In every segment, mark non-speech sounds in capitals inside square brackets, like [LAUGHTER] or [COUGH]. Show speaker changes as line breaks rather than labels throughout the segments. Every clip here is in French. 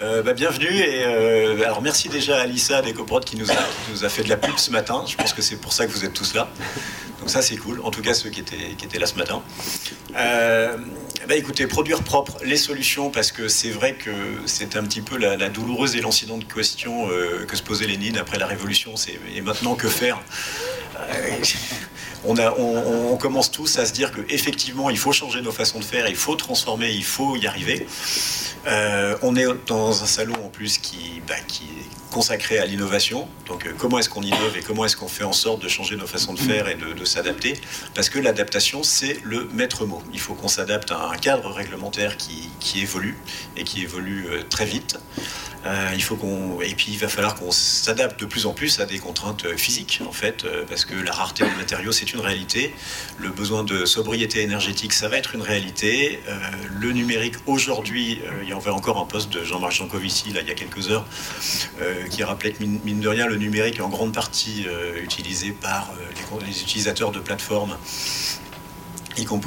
Euh, bah, bienvenue et euh, alors merci déjà à Alissa d'EcoProd qui nous, a, nous a fait de la pub ce matin. Je pense que c'est pour ça que vous êtes tous là. Donc ça c'est cool, en tout cas ceux qui étaient, qui étaient là ce matin. Euh, bah, écoutez, produire propre, les solutions, parce que c'est vrai que c'est un petit peu la, douloureuse et lancinante question que se posait Lénine après la Révolution, c'est et maintenant que faire? On, a, on, on commence tous à se dire qu'effectivement, il faut changer nos façons de faire, il faut transformer, il faut y arriver. Euh, on est dans un salon en plus qui, bah, qui consacré à l'innovation. Donc, euh, comment est-ce qu'on innove et comment est-ce qu'on fait en sorte de changer nos façons de faire et de, s'adapter? Parce que l'adaptation, c'est le maître mot. Il faut qu'on s'adapte à un cadre réglementaire qui, évolue et qui évolue euh, très vite. Euh, il faut qu'on et puis il va falloir qu'on s'adapte de plus en plus à des contraintes physiques en fait parce que la rareté des matériaux c'est une réalité le besoin de sobriété énergétique ça va être une réalité le numérique aujourd'hui il y avait encore un poste de Jean-Marc Jancovici là il y a quelques heures qui rappelait que mine, de rien le numérique est en grande partie euh, utilisé par euh, les, utilisateurs de plateformes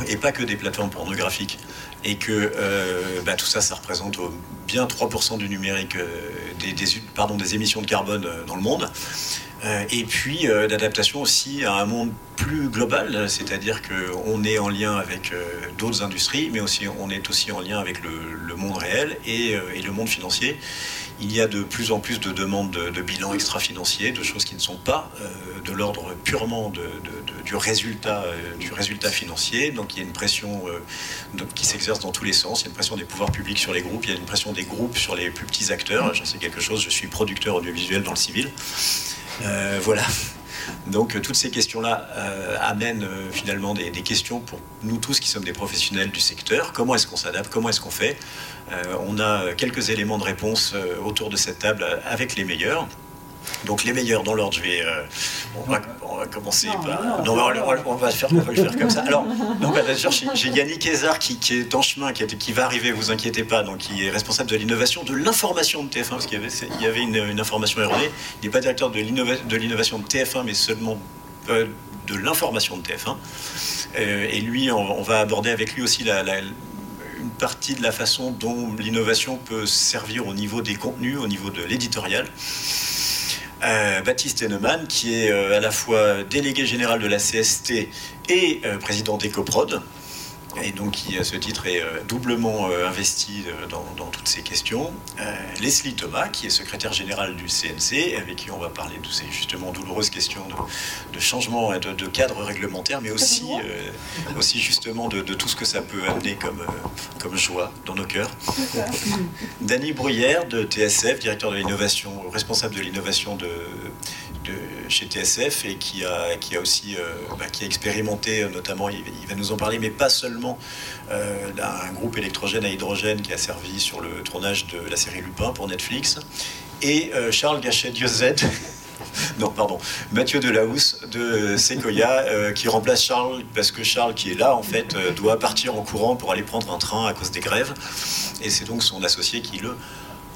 et pas que des plateformes pornographiques, et que euh, bah, tout ça, ça représente bien 3% du numérique, euh, des, émissions de carbone euh, dans le monde. Euh, et puis euh, l'adaptation aussi à un monde plus global, c'est-à-dire qu'on est en lien avec euh, d'autres industries, mais aussi on est aussi en lien avec le, monde réel euh, et le monde financier. Il y a de plus en plus de demandes de, de bilan extra-financier, de choses qui ne sont pas euh, de l'ordre purement euh, du résultat financier. Donc il y a une pression euh, qui s'exerce dans tous les sens. Il y a une pression des pouvoirs publics sur les groupes, il y a une pression des groupes sur les plus petits acteurs. J'en sais quelque chose, je suis producteur audiovisuel dans le civil. Voilà. Donc euh, toutes ces questions-là euh, amènent euh, finalement des, questions pour nous tous qui sommes des professionnels du secteur. Comment est-ce qu'on s'adapte? Comment est-ce qu'on fait? On a quelques éléments de réponse autour de cette table avec les meilleurs. Donc les meilleurs dans l'ordre, je vais, euh, on, va, on va commencer
Non,
par.
non,
Non, on, va, on le faire, on va le faire comme ça. Alors, donc, bah, d'ailleurs, j'ai j'ai Yannick Hézard qui, qui est en chemin, qui, est- qui va arriver, vous inquiétez pas, donc qui est responsable de l'innovation, de l'information de TF1, parce qu'il y avait, c'est- il y avait une, une information erronée. Il n'est pas directeur de l'innova- de l'innovation de TF1, mais seulement euh, de l'information de TF1. Euh, et lui, on, on va aborder avec lui aussi la, la- une partie de la façon dont l'innovation peut servir au niveau des contenus, au niveau de l'éditorial. Euh, Baptiste Hennemann, qui est euh, à la fois délégué général de la CST et euh, président d'EcoProd, et donc qui à ce titre est euh, doublement euh, investi euh, dans, dans toutes ces questions. Euh, Leslie Thomas, qui est secrétaire général du CNC, avec qui on va parler de ces justement douloureuses questions de, de changement et de, de cadre réglementaire, mais aussi, euh, aussi justement de, de tout ce que ça peut amener comme, euh, comme joie dans nos cœurs. [LAUGHS] Dany Bruyère de TSF, directeur de l'innovation, responsable de l'innovation de, chez TSF et qui a, qui a aussi euh, bah, qui a expérimenté euh, notamment, il, va nous en parler, mais pas seulement euh, d'un groupe électrogène à hydrogène qui a servi sur le tournage de la série Lupin pour Netflix. Et Charles Gachet-Diozet, [LAUGHS] non, pardon, Mathieu Delahousse de Sequoia, qui remplace Charles parce que Charles, qui est là, en fait, doit partir en courant pour aller prendre un train à cause des grèves. Et c'est donc son associé qui le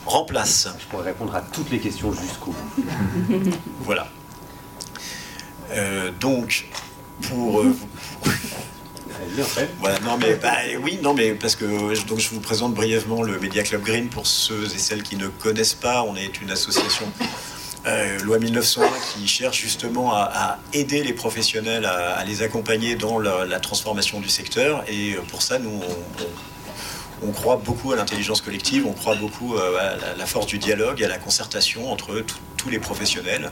remplace.
Je pourrais répondre à toutes les questions jusqu'au bout. [LAUGHS]
Voilà. Euh, donc, pour. euh, voilà, non mais bah, oui, non mais parce que euh, donc je vous présente brièvement le Media Club Green pour ceux et celles qui ne connaissent pas. On est une association euh, loi 1901 qui cherche justement à, à aider les professionnels à, à les accompagner dans la, la transformation du secteur. Et pour ça, nous on, on- on croit beaucoup à l'intelligence collective, on croit beaucoup euh, à la, force du dialogue, à la concertation entre tous les professionnels.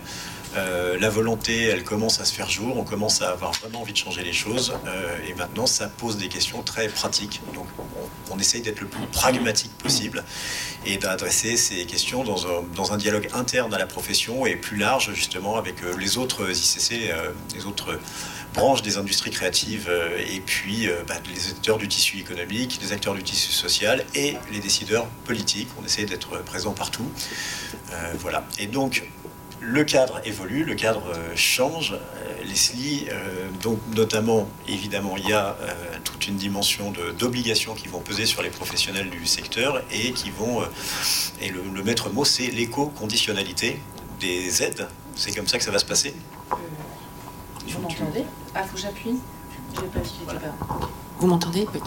Euh, la volonté, elle commence à se faire jour, on commence à avoir vraiment envie de changer les choses, euh, et maintenant ça pose des questions très pratiques. Donc on, essaye d'être le plus pragmatique possible et d'adresser ces questions dans un, dans un dialogue interne à la profession et plus large justement avec les autres ICC, les autres branches des industries créatives euh, et puis euh, bah, les acteurs du tissu économique, les acteurs du tissu social et les décideurs politiques. On essaie d'être présent partout. Euh, voilà. Et donc, le cadre évolue, le cadre change. Leslie, euh, donc notamment, évidemment, il y a toute une dimension d'obligations qui vont peser sur les professionnels du secteur et qui vont. et le, le maître mot, c'est l'éco-conditionnalité des aides. C'est comme ça que ça va se passer?
Vous m'entendez? Ah, faut que j'appuie pas
Voilà.
Vous m'entendez? Oui.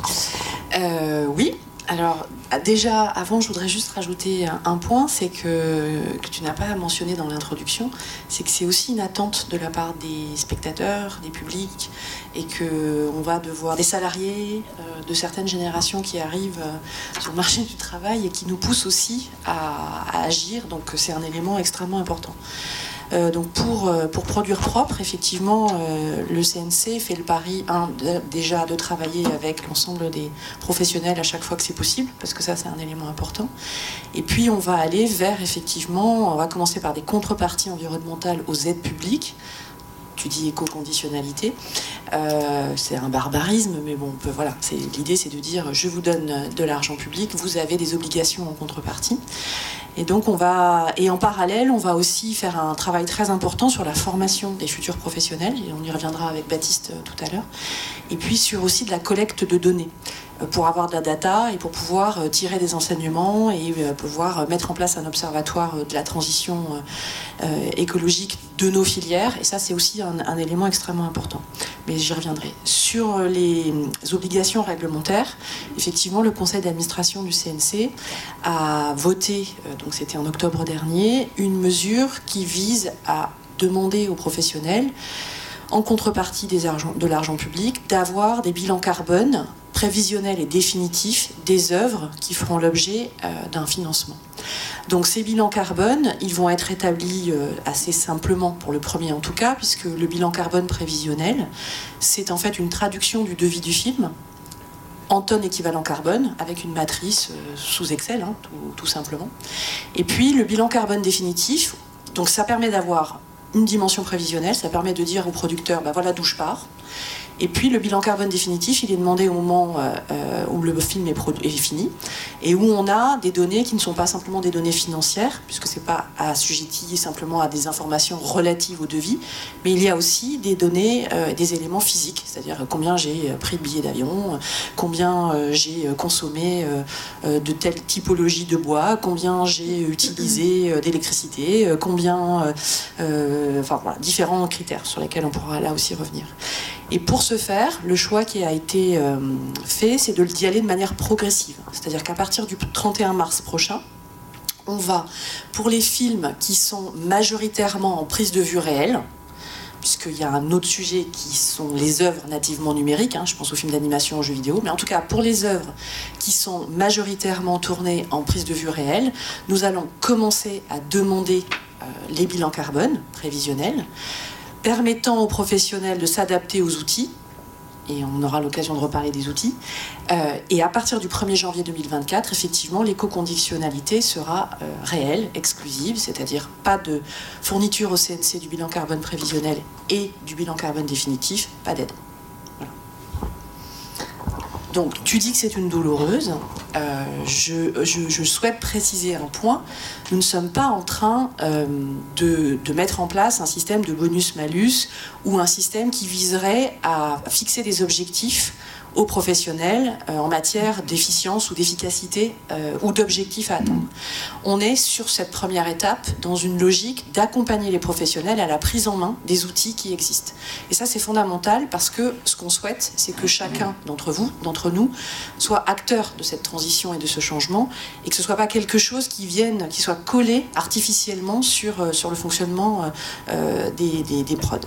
Euh, oui. Alors, déjà, avant, je voudrais juste rajouter un point, c'est que, que tu n'as pas mentionné dans l'introduction, c'est que c'est aussi une attente de la part des spectateurs, des publics, et qu'on va devoir, des salariés euh, de certaines générations qui arrivent euh, sur le marché du travail et qui nous poussent aussi à, à agir, donc c'est un élément extrêmement important. Euh, donc pour, euh, pour produire propre, effectivement, euh, le CNC fait le pari, déjà de travailler avec l'ensemble des professionnels à chaque fois que c'est possible, parce que ça c'est un élément important. Et puis on va aller vers, effectivement, on va commencer par des contreparties environnementales aux aides publiques. Tu dis éco-conditionnalité, Euh, c'est un barbarisme, mais bon, voilà, l'idée, c'est de dire je vous donne de l'argent public, vous avez des obligations en contrepartie. Et donc on va et en parallèle, on va aussi faire un travail très important sur la formation des futurs professionnels et on y reviendra avec Baptiste euh, tout à l'heure. Et puis sur aussi de la collecte de données pour avoir de la data et pour pouvoir euh, tirer des enseignements et euh, pouvoir euh, mettre en place un observatoire de la transition écologique de nos filières. Et ça, c'est aussi un, élément extrêmement important. Mais j'y reviendrai. Sur les obligations réglementaires, effectivement, le conseil d'administration du CNC a voté, donc c'était en octobre dernier, une mesure qui vise à demander aux professionnels, en contrepartie de l'argent public, d'avoir des bilans carbone prévisionnels et définitifs des œuvres qui feront l'objet euh, d'un financement. Donc ces bilans carbone, ils vont être établis euh, assez simplement pour le premier en tout cas, puisque le bilan carbone prévisionnel, c'est en fait une traduction du devis du film en tonnes équivalent carbone, avec une matrice euh, sous Excel, hein, tout simplement. Et puis le bilan carbone définitif, donc ça permet d'avoir une dimension prévisionnelle, ça permet de dire au producteur, bah voilà d'où je pars. Et puis le bilan carbone définitif, il est demandé au moment euh, euh, où le film est, fini et où on a des données qui ne sont pas simplement des données financières, puisque c'est pas assujetti simplement à des informations relatives au devis, mais il y a aussi des données, euh, des éléments physiques, c'est-à-dire combien j'ai pris de billets d'avion, combien j'ai consommé de telle typologie de bois, combien j'ai utilisé d'électricité, combien, enfin différents critères sur lesquels on pourra là aussi revenir. Et pour ce faire, le choix qui a été euh, fait, c'est de d'y aller de manière progressive. C'est-à-dire qu'à partir du 31 mars prochain, on va, pour les films qui sont majoritairement en prise de vue réelle, puisqu'il y a un autre sujet qui sont les œuvres nativement numériques, hein, je pense aux films d'animation, aux jeux vidéo, mais en tout cas pour les œuvres qui sont majoritairement tournées en prise de vue réelle, nous allons commencer à demander euh, les bilans carbone prévisionnels, permettant aux professionnels de s'adapter aux outils, et on aura l'occasion de reparler des outils. Euh, et à partir du 1er janvier 2024, effectivement, l'éco-conditionnalité sera euh, réelle, exclusive, c'est-à-dire pas de fourniture au CNC du bilan carbone prévisionnel et du bilan carbone définitif, pas d'aide. Donc, tu dis que c'est une douloureuse. Euh, je, souhaite préciser un point. Nous ne sommes pas en train euh, de mettre en place un système de bonus-malus ou un système qui viserait à fixer des objectifs aux professionnels euh, en matière d'efficience ou d'efficacité euh, ou d'objectifs à atteindre. On est sur cette première étape dans une logique d'accompagner les professionnels à la prise en main des outils qui existent. Et ça, c'est fondamental parce que ce qu'on souhaite, c'est que chacun d'entre vous, d'entre nous, soit acteur de cette transition et de ce changement et que ce soit pas quelque chose qui vienne, qui soit collé artificiellement sur, euh, sur le fonctionnement des, des, des prods.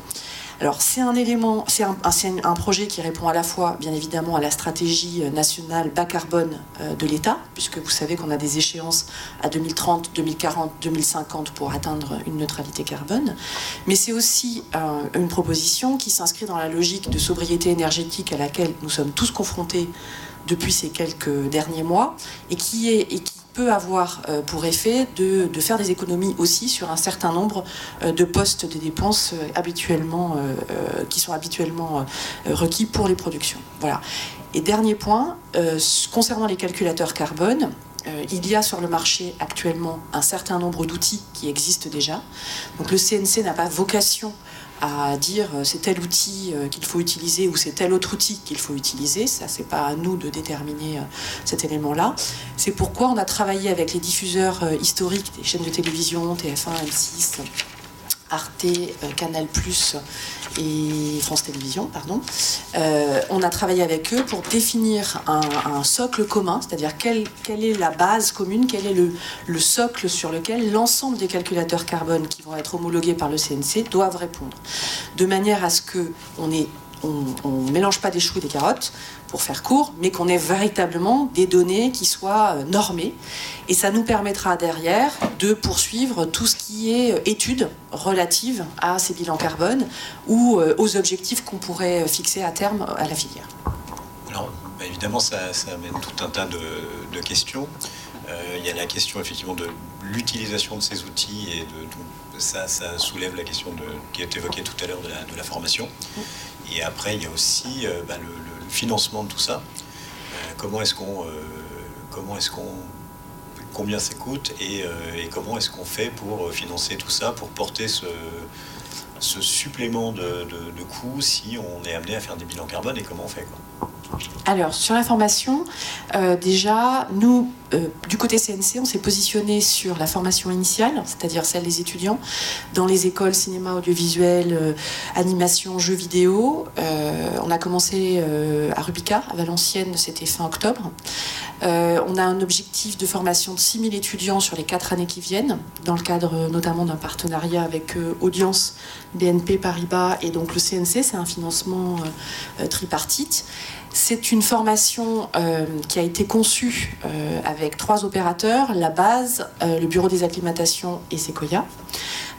Alors c'est un élément, c'est un, projet qui répond à la fois, bien évidemment, à la stratégie euh, nationale bas carbone euh, de l'État, puisque vous savez qu'on a des échéances à 2030, 2040, 2050 pour atteindre une neutralité carbone. Mais c'est aussi euh, une proposition qui s'inscrit dans la logique de sobriété énergétique à laquelle nous sommes tous confrontés depuis ces quelques derniers mois et qui est avoir euh, pour effet de, de faire des économies aussi sur un certain nombre euh, de postes de dépenses euh, habituellement qui sont habituellement requis pour les productions. Voilà. Et dernier point, concernant les calculateurs carbone, il y a sur le marché actuellement un certain nombre d'outils qui existent déjà. Donc le CNC n'a pas vocation à dire euh, c'est tel outil euh, qu'il faut utiliser ou c'est tel autre outil qu'il faut utiliser. Ça, c'est pas à nous de déterminer euh, cet élément-là. C'est pourquoi on a travaillé avec les diffuseurs historiques des chaînes de télévision, TF1, M6, Arte, Canal et France Télévisions, pardon. on a travaillé avec eux pour définir un, socle commun, c'est-à-dire quelle, quelle, est la base commune, quel est le, le socle sur lequel l'ensemble des calculateurs carbone qui vont être homologués par le CNC doivent répondre, de manière à ce que on ait on ne mélange pas des choux et des carottes, pour faire court, mais qu'on ait véritablement des données qui soient euh, normées. Et ça nous permettra derrière de poursuivre tout ce qui est euh, études relatives à ces bilans carbone ou euh, aux objectifs qu'on pourrait fixer à terme à la filière.
Alors, bah, évidemment, ça, amène tout un tas de, questions. il y a la question effectivement de l'utilisation de ces outils et de, ça, ça soulève la question de, qui été évoquée tout à l'heure de, la, formation. Et après, il y a aussi euh, bah, le, financement de tout ça. Euh, comment est-ce qu'on, euh, comment est-ce qu'on, combien ça coûte et, comment est-ce qu'on fait pour financer tout ça, pour porter ce, supplément de, de, coûts si on est amené à faire des bilans carbone et comment on fait quoi.
Alors, sur la formation, déjà, nous, euh, du côté CNC, on s'est positionné sur la formation initiale, c'est-à-dire celle des étudiants, dans les écoles cinéma, audiovisuel, euh, animation, jeux vidéo. Euh, on a commencé à Rubica, à Valenciennes, c'était fin octobre. on a un objectif de formation de 6000 étudiants sur les quatre années qui viennent, dans le cadre notamment d'un partenariat avec Audience, BNP Paribas et donc le CNC, c'est un financement tripartite. C'est une formation qui a été conçue avec avec trois opérateurs, la base, euh, le bureau des acclimatations et Sequoia, euh,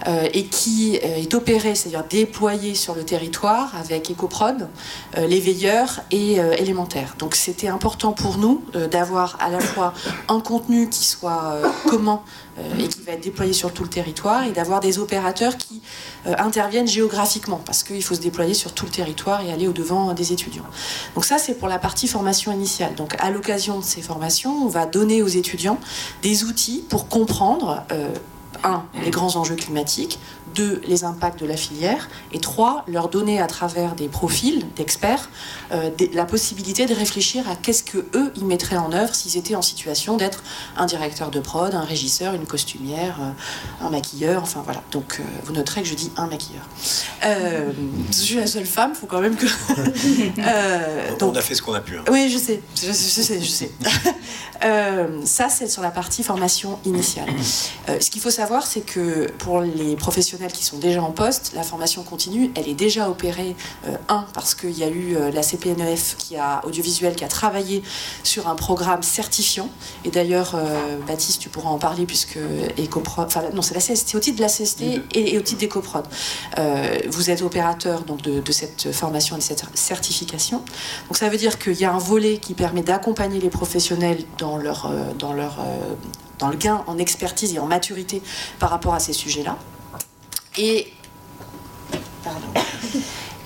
et qui euh, est opéré, c'est-à-dire déployé sur le territoire avec Ecoprod, les veilleurs et élémentaires. Donc c'était important pour nous d'avoir à la fois un contenu qui soit commun et qui va être déployé sur tout le territoire et d'avoir des opérateurs qui interviennent géographiquement parce qu'il faut se déployer sur tout le territoire et aller au-devant des étudiants. Donc ça c'est pour la partie formation initiale. Donc à l'occasion de ces formations, on va donner aux étudiants des outils pour comprendre, euh, un, les grands enjeux climatiques, deux, les impacts de la filière, et trois, leur donner à travers des profils d'experts euh, la possibilité de réfléchir à qu'est-ce que eux ils mettraient en œuvre s'ils étaient en situation d'être un directeur de prod, un régisseur, une costumière, euh, un maquilleur, enfin voilà. Donc vous noterez que je dis un maquilleur. je suis la seule femme, faut quand même que. [LAUGHS]
donc, on a fait ce qu'on a pu. Hein.
Oui, je sais, je sais, je sais. [LAUGHS] Euh, ça, c'est sur la partie formation initiale. Euh, ce qu'il faut savoir, c'est que pour les professionnels qui sont déjà en poste, la formation continue, elle est déjà opérée, euh, un, parce qu'il y a eu la CPNEF qui a, audiovisuel qui a travaillé sur un programme certifiant. Et d'ailleurs, Baptiste, tu pourras en parler, puisque Ecoprod, enfin, non, c'est la CST, au titre de la CST et, au titre d'Ecoprod. vous êtes opérateur donc, de, de cette formation et de cette certification. Donc ça veut dire qu'il y a un volet qui permet d'accompagner les professionnels dans leur, euh, dans, leur, euh, dans le gain en expertise et en maturité par rapport à ces sujets-là. Et.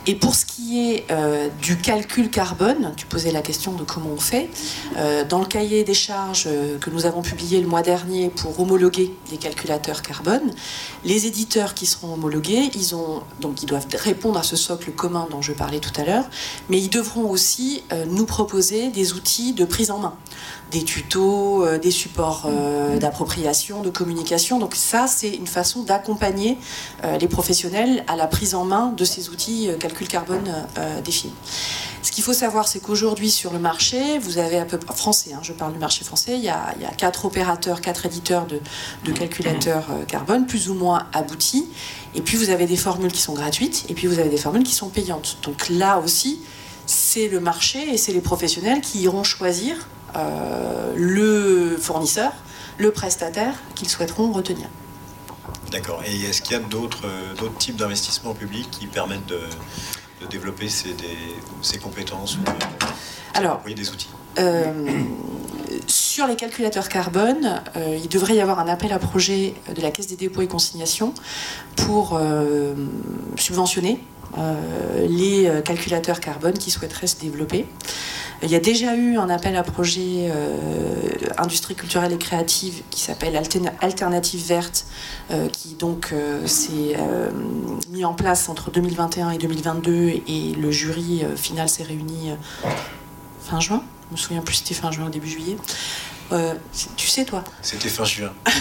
Et pour ce qui est euh, du calcul carbone, tu posais la question de comment on fait. dans le cahier des charges que nous avons publié le mois dernier pour homologuer les calculateurs carbone, les éditeurs qui seront homologués, ils, ont, donc ils doivent répondre à ce socle commun dont je parlais tout à l'heure, mais ils devront aussi nous proposer des outils de prise en main des tutos, euh, des supports euh, d'appropriation, de communication. Donc ça, c'est une façon d'accompagner euh, les professionnels à la prise en main de ces outils calcul carbone définis. Ce qu'il faut savoir, c'est qu'aujourd'hui sur le marché, vous avez à peu près français, hein, je parle du marché français, il y a, quatre opérateurs, quatre éditeurs de, de calculateurs carbone plus ou moins aboutis. Et puis vous avez des formules qui sont gratuites, et puis vous avez des formules qui sont payantes. Donc là aussi, c'est le marché et c'est les professionnels qui iront choisir le fournisseur, le prestataire qu'ils souhaiteront retenir.
D'accord. Et est-ce qu'il y a d'autres types d'investissements publics qui permettent de, développer ces, ces compétences ou
Alors,
des outils?
euh, sur les calculateurs carbone, euh, il devrait y avoir un appel à projet de la Caisse des dépôts et consignations pour subventionner les calculateurs carbone qui souhaiteraient se développer. Il y a déjà eu un appel à projet euh, industrie culturelle et créative qui s'appelle Alternative Verte, euh, qui donc euh, s'est mis en place entre 2021 et 2022 et le jury final s'est réuni fin juin. Je me souviens plus c'était fin juin ou début juillet. Tu sais, toi
C'était fin juin. [LAUGHS]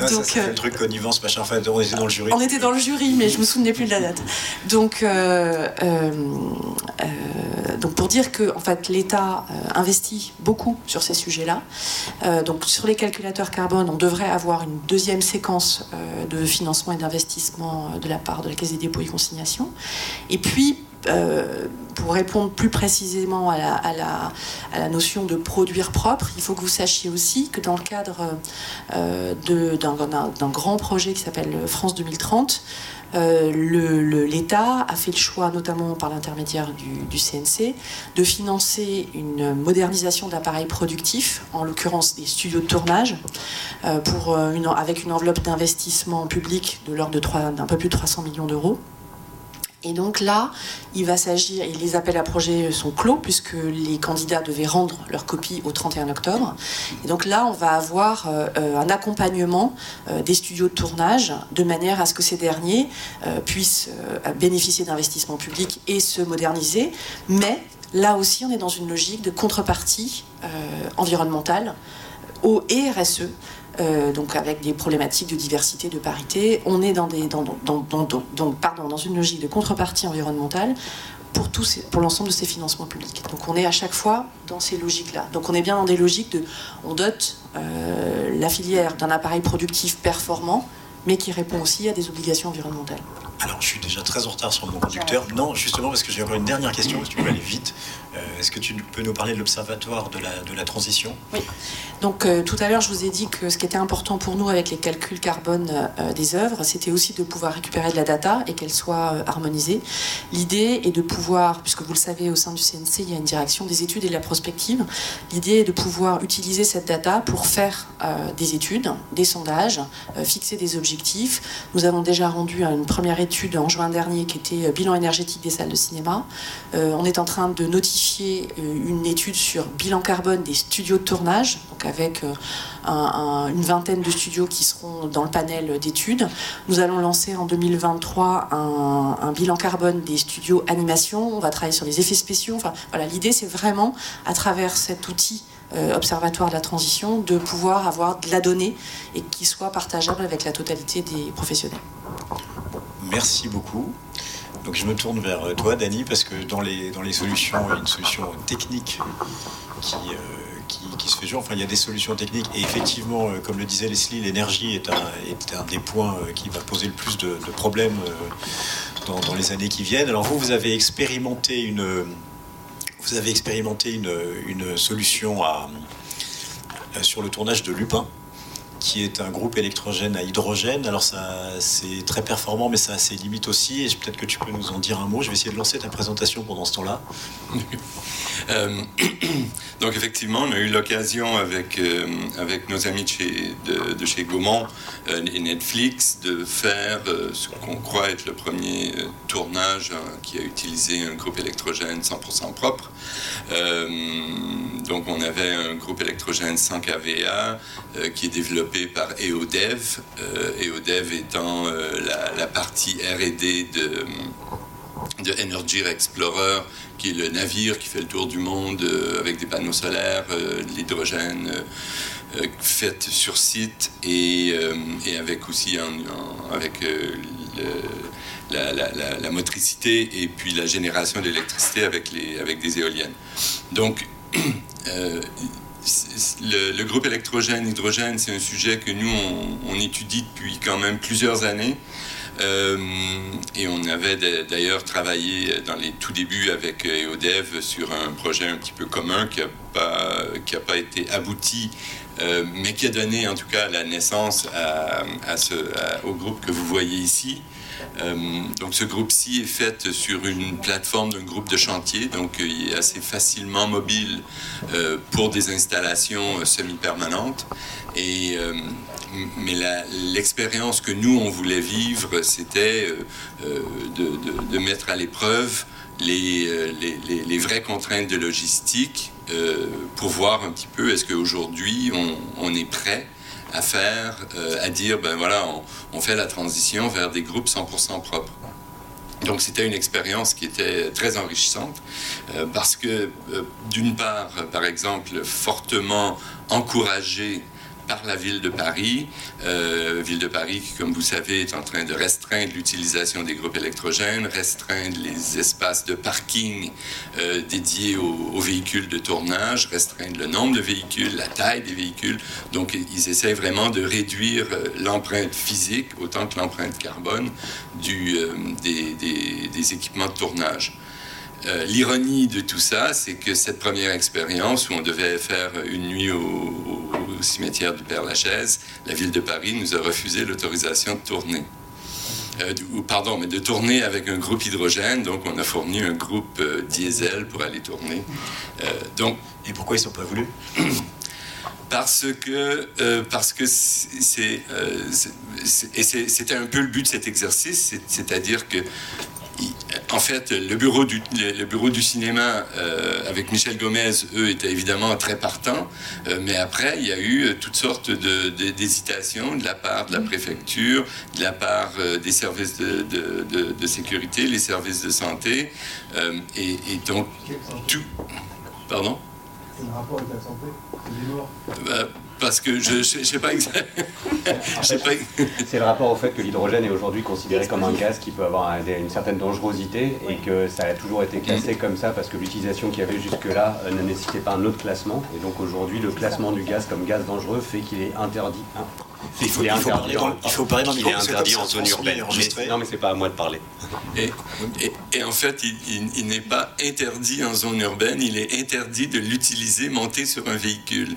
Non,
Donc,
ça fait
euh,
le truc connivence, machin. Enfin, on était dans le jury.
On était dans le jury, mais je me souvenais plus de la date. Donc, euh, euh, euh, donc pour dire que en fait, l'État euh, investit beaucoup sur ces sujets-là. Euh, donc sur les calculateurs carbone, on devrait avoir une deuxième séquence euh, de financement et d'investissement euh, de la part de la Caisse des dépôts et consignations. Et puis euh, pour répondre plus précisément à la, notion de produire propre, il faut que vous sachiez aussi que dans le cadre euh, d'un grand projet qui s'appelle France 2030, euh, l'État a fait le choix, notamment par l'intermédiaire du, CNC, de financer une modernisation d'appareils productifs, en l'occurrence des studios de tournage, avec une enveloppe d'investissement public de l'ordre d'un peu plus de 300 millions d'euros. Et donc là, il va s'agir, et les appels à projets sont clos, puisque les candidats devaient rendre leur copie au 31 octobre. Et donc là, on va avoir euh, un accompagnement euh, des studios de tournage, de manière à ce que ces derniers euh, puissent bénéficier d'investissements publics et se moderniser. Mais là aussi, on est dans une logique de contrepartie environnementale au et RSE. Euh, donc avec des problématiques de diversité, de parité. On est dans, dans, une logique de contrepartie environnementale pour l'ensemble de ces financements publics. Donc on est à chaque fois dans ces logiques-là. Donc on est bien dans des logiques de... On dote euh, la filière d'un appareil productif performant, mais qui répond aussi à des obligations environnementales.
Alors, je suis déjà très en retard sur mon conducteur. Non, justement, parce que j'ai encore une dernière question, parce que tu peux aller vite. Euh, Est-ce que tu peux nous parler de l'Observatoire de la, de la transition?
Oui. Donc, euh, tout à l'heure, je vous ai dit que ce qui était important pour nous avec les calculs carbone euh, des œuvres, c'était aussi de pouvoir récupérer de la data et qu'elle soit harmonisée. L'idée est de pouvoir, puisque vous le savez, au sein du CNC, il y a une direction des études et de la prospective. L'idée est de pouvoir utiliser cette data pour faire des études, des sondages, fixer des objectifs. Nous avons déjà rendu une première étude en juin dernier qui était bilan énergétique des salles de cinéma. Euh, on est en train de notifier euh, une étude sur bilan carbone des studios de tournage, donc avec euh, un, un, une vingtaine de studios qui seront dans le panel d'études. Nous allons lancer en 2023 un, bilan carbone des studios animation. On va travailler sur les effets spéciaux. Enfin, voilà, l'idée c'est vraiment à travers cet outil euh, observatoire de la transition de pouvoir avoir de la donnée et qui soit partageable avec la totalité des professionnels.
Merci beaucoup. Donc je me tourne vers toi, Dani, parce que dans les, dans les solutions, il y a une solution technique qui, euh, qui, se fait jour. Enfin, il y a des solutions techniques. Et effectivement, euh, comme le disait Leslie, l'énergie est un, est un des points euh, qui va poser le plus de, de problèmes dans, dans, les années qui viennent. Alors vous, vous avez expérimenté une, vous avez expérimenté une, une solution à, sur le tournage de Lupin qui est un groupe électrogène à hydrogène. Alors ça, c'est très performant, mais ça a ses limites aussi. Et peut-être que tu peux nous en dire un mot. Je vais essayer de lancer ta présentation pendant ce temps-là. [LAUGHS]
euh, [CLEARS THROAT] donc effectivement, on a eu l'occasion avec euh, avec nos amis de chez de, chez Gaumont euh, et Netflix de faire ce qu'on croit être le premier tournage qui a utilisé un groupe électrogène 100% propre. Donc on avait un groupe électrogène 100 kVA qui est par EODev, EODev étant la, la, partie R&D de de Energy Explorer, qui est le navire qui fait le tour du monde euh, avec des panneaux solaires, euh, de l'hydrogène euh, fait sur site et, avec aussi un, un, avec la, la, motricité et puis la génération d'électricité avec, les, avec des éoliennes. Donc, [CLEARS THROAT] le, groupe électrogène-hydrogène, c'est un sujet que nous, on, on, étudie depuis quand même plusieurs années. Euh, et on avait d'ailleurs travaillé dans les tout débuts avec EODev sur un projet un petit peu commun qui n'a pas, qui a pas été abouti, euh, mais qui a donné en tout cas la naissance au groupe que vous voyez ici. Euh, donc ce groupe-ci est fait sur une plateforme d'un groupe de chantier, donc il est assez facilement mobile euh, pour des installations semi-permanentes. Et mais l'expérience que nous, on voulait vivre, c'était euh, de, de, mettre à l'épreuve les, les, les, vraies contraintes de logistique euh, pour voir un petit peu est-ce qu'aujourd'hui, on, est prêt à faire, euh, à dire, ben voilà, on, fait la transition vers des groupes 100% propres. Donc c'était une expérience qui était très enrichissante euh, parce que, d'une part, par exemple, fortement encouragée par la ville de Paris. Euh, ville de Paris qui, comme vous savez, est en train de restreindre l'utilisation des groupes électrogènes, restreindre les espaces de parking euh, dédiés aux, véhicules de tournage, restreindre le nombre de véhicules, la taille des véhicules. Donc, ils essaient vraiment de réduire euh, l'empreinte physique autant que l'empreinte carbone du, des, des équipements de tournage. Euh, l'ironie de tout ça, c'est que cette première expérience où on devait faire une nuit au, cimetière du Père-Lachaise, la ville de Paris nous a refusé l'autorisation de tourner. Euh, pardon, mais de tourner avec un groupe hydrogène. Donc, on a fourni un groupe euh, diesel pour aller tourner.
donc, et pourquoi ils ne sont pas voulus [CLEARS THROAT]
Parce que parce que c'est et c'était un peu le but de cet exercice, c'est-à-dire que en fait, le bureau du, le bureau du cinéma euh, avec Michel Gomez, eux, étaient évidemment très partants. Euh, mais après, il y a eu euh, toutes sortes d'hésitations de, de, la part de la préfecture, de la part des services de, de, sécurité, les services de santé. Et, donc, tout. Pardon?
C'est le rapport avec la santé
C'est parce que je ne sais pas exactement. [LAUGHS] [LAUGHS]
C'est le rapport au fait que l'hydrogène est aujourd'hui considéré comme un gaz qui peut avoir une certaine dangerosité et que ça a toujours été classé comme ça parce que l'utilisation qu'il y avait jusque-là euh, ne nécessitait pas un autre classement. Et donc aujourd'hui, le classement du gaz comme gaz dangereux fait qu'il est interdit.
Hein. Il faut, il, faut parler dans, il faut parler dans
Il est interdit en zone urbaine. non, mais c'est pas à moi de parler.
Et, et, en fait, il, n'est pas interdit en zone urbaine, il est interdit de l'utiliser monté sur un véhicule.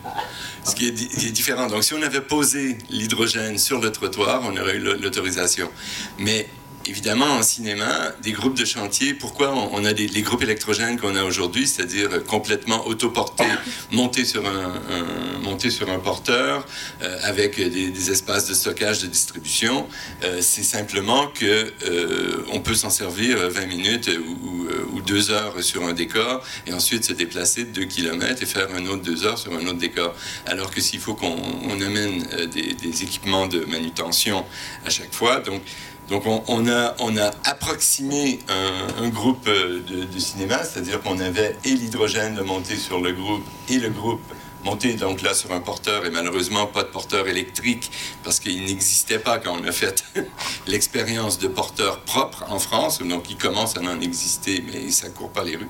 Ce qui est, est, différent. Donc, si on avait posé l'hydrogène sur le trottoir, on aurait eu l'autorisation. Mais évidemment, en cinéma, des groupes de chantier, pourquoi on, a des, les groupes électrogènes qu'on a aujourd'hui, c'est-à-dire complètement autoportés, montés sur un, porteur, euh, avec des, espaces de stockage, de distribution, euh, c'est simplement que euh, on peut s'en servir 20 minutes ou, ou, deux heures sur un décor, et ensuite se déplacer de 2 km et faire un autre deux heures sur un autre décor. Alors que s'il faut qu'on amène des, des équipements de manutention à chaque fois, donc donc on, a, on a approximé un, groupe euh, de, cinéma, c'est-à-dire qu'on avait et l'hydrogène de monter sur le groupe et le groupe monté donc là sur un porteur et malheureusement pas de porteur électrique parce qu'il n'existait pas quand on a fait [LAUGHS] l'expérience de porteur propre en France. Donc il commence à en exister mais ça court pas les rues.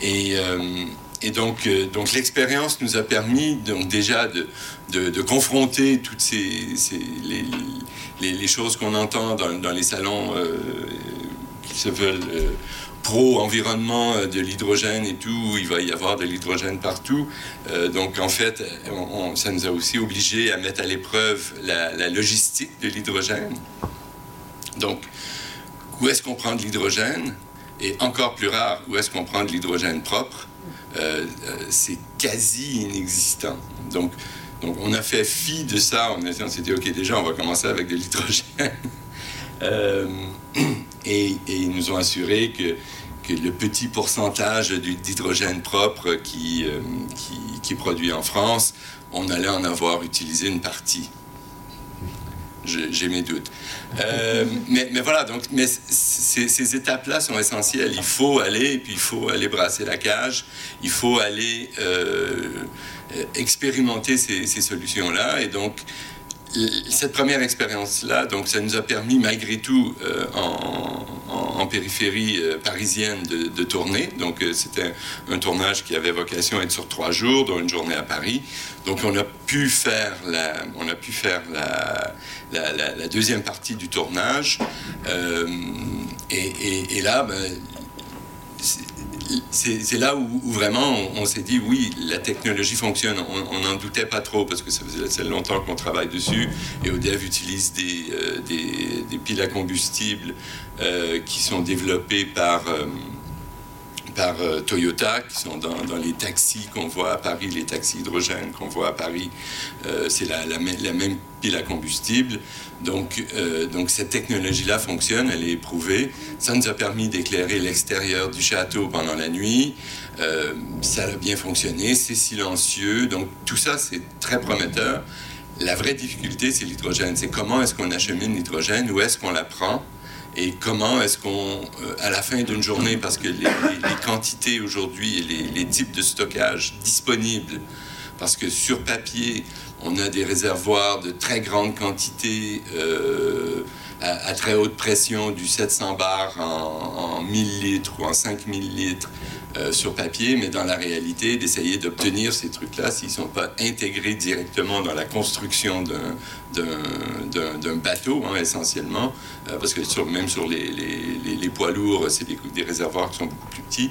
Et, euh, et donc, euh, donc l'expérience nous a permis donc déjà de, de, confronter toutes ces, les, choses qu'on entend dans, les salons euh, qui se veulent euh, pro-environnement de l'hydrogène et tout, il va y avoir de l'hydrogène partout. donc en fait, ça nous a aussi obligés à mettre à l'épreuve la, logistique de l'hydrogène. Donc, où est-ce qu'on prend de l'hydrogène? Et encore plus rare, où est-ce qu'on prend de l'hydrogène propre? Euh, euh, c'est quasi inexistant. Donc, donc, on a fait fi de ça. On, s'est dit, OK, déjà, on va commencer avec de l'hydrogène. [LAUGHS] Euh, et, ils nous ont assuré que, le petit pourcentage d'hydrogène propre qui, est produit en France, on allait en avoir utilisé une partie j'ai mes doutes. Euh, mais, voilà, donc, mais ces, étapes-là sont essentielles. Il faut aller, puis il faut aller brasser la cage, il faut aller euh, expérimenter ces, ces solutions-là. Et donc, cette première expérience-là, donc, ça nous a permis, malgré tout, euh, en, périphérie euh, parisienne, de, tourner. Donc, euh, c'était un, tournage qui avait vocation à être sur trois jours, dont une journée à Paris. Donc, on a pu faire la, on a pu faire la, deuxième partie du tournage. Et, et, là, ben, c'est là où, vraiment on, s'est dit oui, la technologie fonctionne. On n'en doutait pas trop parce que ça faisait longtemps qu'on travaille dessus. Et ODEV utilise des, euh, des, piles à combustible euh, qui sont développées par. Euh, par Toyota, qui sont dans, les taxis qu'on voit à Paris, les taxis hydrogènes qu'on voit à Paris. c'est la, la, même pile à combustible. Donc, euh, donc cette technologie-là fonctionne, elle est éprouvée. Ça nous a permis d'éclairer l'extérieur du château pendant la nuit. Euh, ça a bien fonctionné, c'est silencieux. Donc tout ça, c'est très prometteur. La vraie difficulté, c'est l'hydrogène. C'est comment est-ce qu'on achemine l'hydrogène, où est-ce qu'on la prend? Et comment est-ce qu'on, euh, à la fin d'une journée, parce que les, quantités aujourd'hui et les, types de stockage disponibles parce que sur papier, on a des réservoirs de très grande quantité euh, à, très haute pression, du 700 bars en, en 1000 litres ou en 5000 litres euh, sur papier, mais dans la réalité, d'essayer d'obtenir ces trucs-là s'ils ne sont pas intégrés directement dans la construction d'un bateau, hein, essentiellement, euh, parce que même sur les, poids lourds, c'est des, réservoirs qui sont beaucoup plus petits.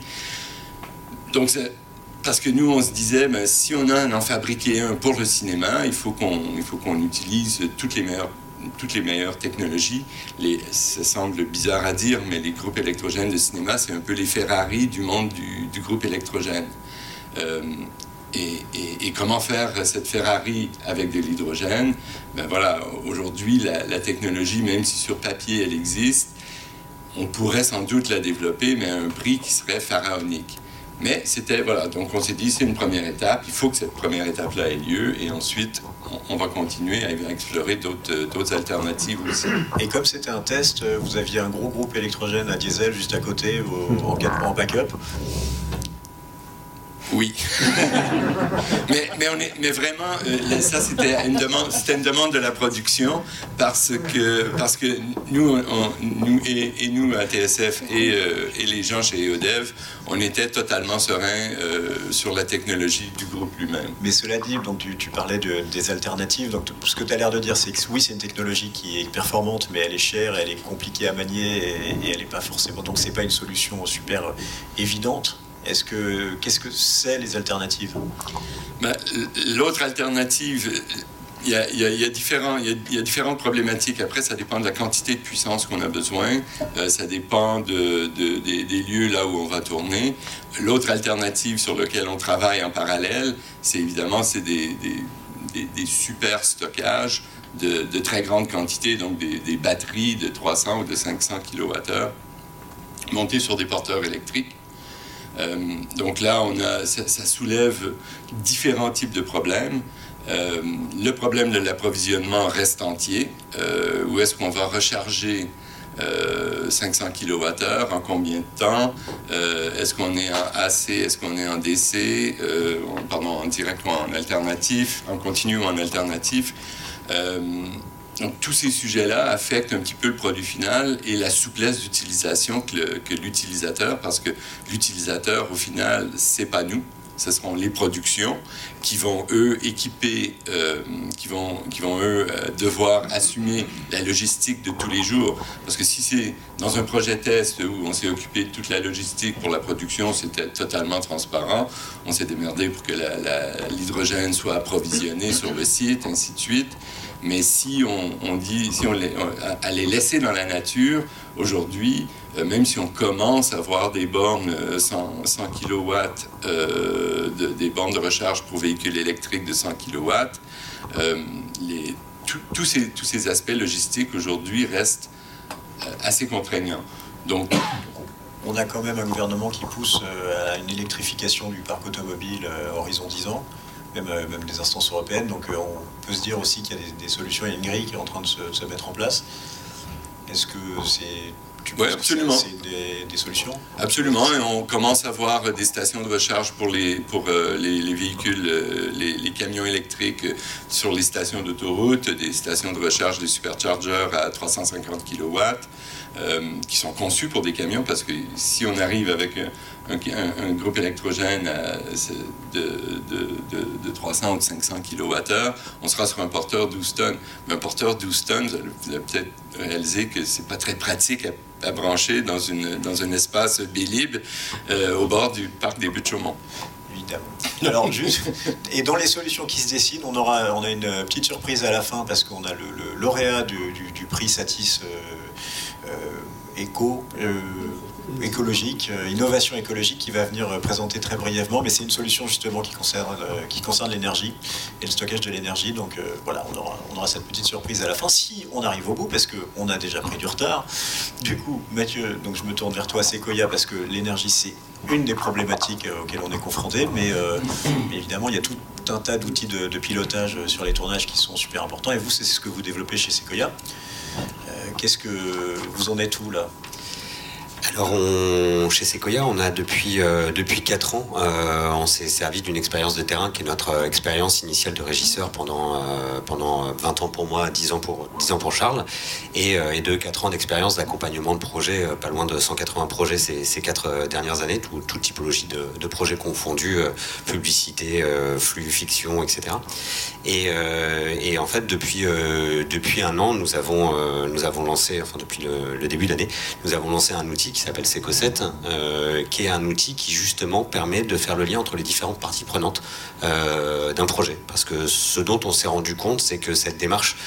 Donc, parce que nous, on se disait, ben, si on a en fabriquer un pour le cinéma, il faut qu'on utilise toutes les meilleures toutes les meilleures technologies. Ça semble bizarre à dire, mais les groupes électrogènes de cinéma, c'est un peu les Ferrari du monde du, groupe électrogène. Euh, et, comment faire cette Ferrari avec de l'hydrogène? Ben voilà, aujourd'hui, la, la, technologie, même si sur papier elle existe, on pourrait sans doute la développer, mais à un prix qui serait pharaonique. Mais c'était, voilà, donc on s'est dit, c'est une première étape, il faut que cette première étape-là ait lieu, et ensuite, on, va continuer à explorer d'autres alternatives aussi.
Et comme c'était un test, vous aviez un gros groupe électrogène à diesel juste à côté, en, en backup
oui. [LAUGHS] mais, mais, on est, mais vraiment, euh, ça c'était une, demande, une demande de la production parce que, parce que nous, nous et, nous à TSF et, euh, et, les gens chez EODEV, on était totalement sereins euh, sur la technologie du groupe lui-même.
Mais cela dit, donc tu, parlais de, des alternatives. Donc ce que tu as l'air de dire, c'est que oui, c'est une technologie qui est performante, mais elle est chère, elle est compliquée à manier et, et elle n'est pas forcément. Donc c'est pas une solution super évidente. Est-ce que qu'est-ce que c'est les alternatives?
Ben, L'autre alternative, il y, a, y a, différentes problématiques. Après, ça dépend de la quantité de puissance qu'on a besoin. Euh, ça dépend de, des, lieux là où on va tourner. L'autre alternative sur laquelle on travaille en parallèle, c'est évidemment c'est des, super stockages de, très grande quantité, donc des, batteries de 300 ou de 500 kWh montées sur des porteurs électriques donc là, on a, ça, soulève différents types de problèmes. Euh, le problème de l'approvisionnement reste entier. Euh, où est-ce qu'on va recharger 500 kWh en combien de temps? Est-ce qu'on est en AC Est-ce qu'on est en DC Pardon, en direct ou en alternatif? En continu ou en alternatif? Donc tous ces sujets-là affectent un petit peu le produit final et la souplesse d'utilisation que l'utilisateur, parce que l'utilisateur, au final, c'est pas nous, ce seront les productions qui vont, eux, équiper, euh, qui, vont, qui vont, eux, euh, devoir assumer la logistique de tous les jours. Parce que si c'est dans un projet test où on s'est occupé de toute la logistique pour la production, c'était totalement transparent. On s'est démerdé pour que l'hydrogène soit approvisionné sur le site, ainsi de suite. Mais si on, dit, si on les, laisser dans la nature, aujourd'hui, euh, même si on commence à voir des bornes 100, 100 kW, des bornes de recharge pour véhicules électriques de 100 kW, euh, les, tous ces, tous ces aspects logistiques aujourd'hui restent euh, assez contraignants. Donc,
on a quand même un gouvernement qui pousse à une électrification du parc automobile horizon 10 ans même, euh, même des instances européennes. Donc euh, on peut se dire aussi qu'il y a des, solutions, il y a une grille qui est en train de se, mettre en place. Est-ce que c'est
oui, absolument.
C'est des, des, solutions?
Absolument. Et on commence à voir des stations de recharge pour les, pour, euh, les, véhicules, les, les, camions électriques sur les stations d'autoroute, des stations de recharge, des superchargers à 350 kW. Qui sont conçus pour des camions parce que si on arrive avec un, groupe électrogène de, de, 300 ou de 500 kWh, on sera sur un porteur 12 tonnes. Un porteur 12 tonnes, vous avez peut-être réalisé que c'est pas très pratique à, brancher dans, une, dans un espace Bélib euh, au bord du parc des Buttes-Chaumont.
Évidemment. Alors, juste, et dans les solutions qui se dessinent, on, aura, on a une petite surprise à la fin parce qu'on a le, lauréat du, prix Satis euh, euh, Eco écologique, euh, innovation écologique qui va venir euh, présenter très brièvement, mais c'est une solution justement qui concerne, euh, qui concerne l'énergie et le stockage de l'énergie. Donc voilà, on aura, on aura, cette petite surprise à la fin si on arrive au bout, parce qu'on a déjà pris du retard. Du coup, Mathieu, donc je me tourne vers toi, Sequoia, parce que l'énergie c'est une des problématiques auxquelles on est confronté, mais, évidemment il y a tout un tas d'outils de, de, pilotage sur les tournages qui sont super importants, et vous c'est ce que vous développez chez Sequoia. Qu'est-ce que vous en êtes où là?
Alors, chez Sequoia, on a depuis, euh, depuis 4 ans, euh, on s'est servi d'une expérience de terrain qui est notre euh, expérience initiale de régisseur pendant, pendant 20 ans pour moi, 10 ans pour, 10 ans pour Charles, et, et de 4 ans d'expérience d'accompagnement de projets, pas loin de 180 projets ces, ces 4 dernières années, tout, toute typologie de, de projets confondus, publicité, flux, fiction, etc. Et, et en fait, depuis, depuis un an, nous avons, nous avons lancé, enfin depuis le, début d'année, nous avons lancé un outil qui s'appelle Seco7, euh, qui est un outil qui justement permet de faire le lien entre les différentes parties prenantes euh, d'un projet. Parce que ce dont on s'est rendu compte, c'est que cette démarche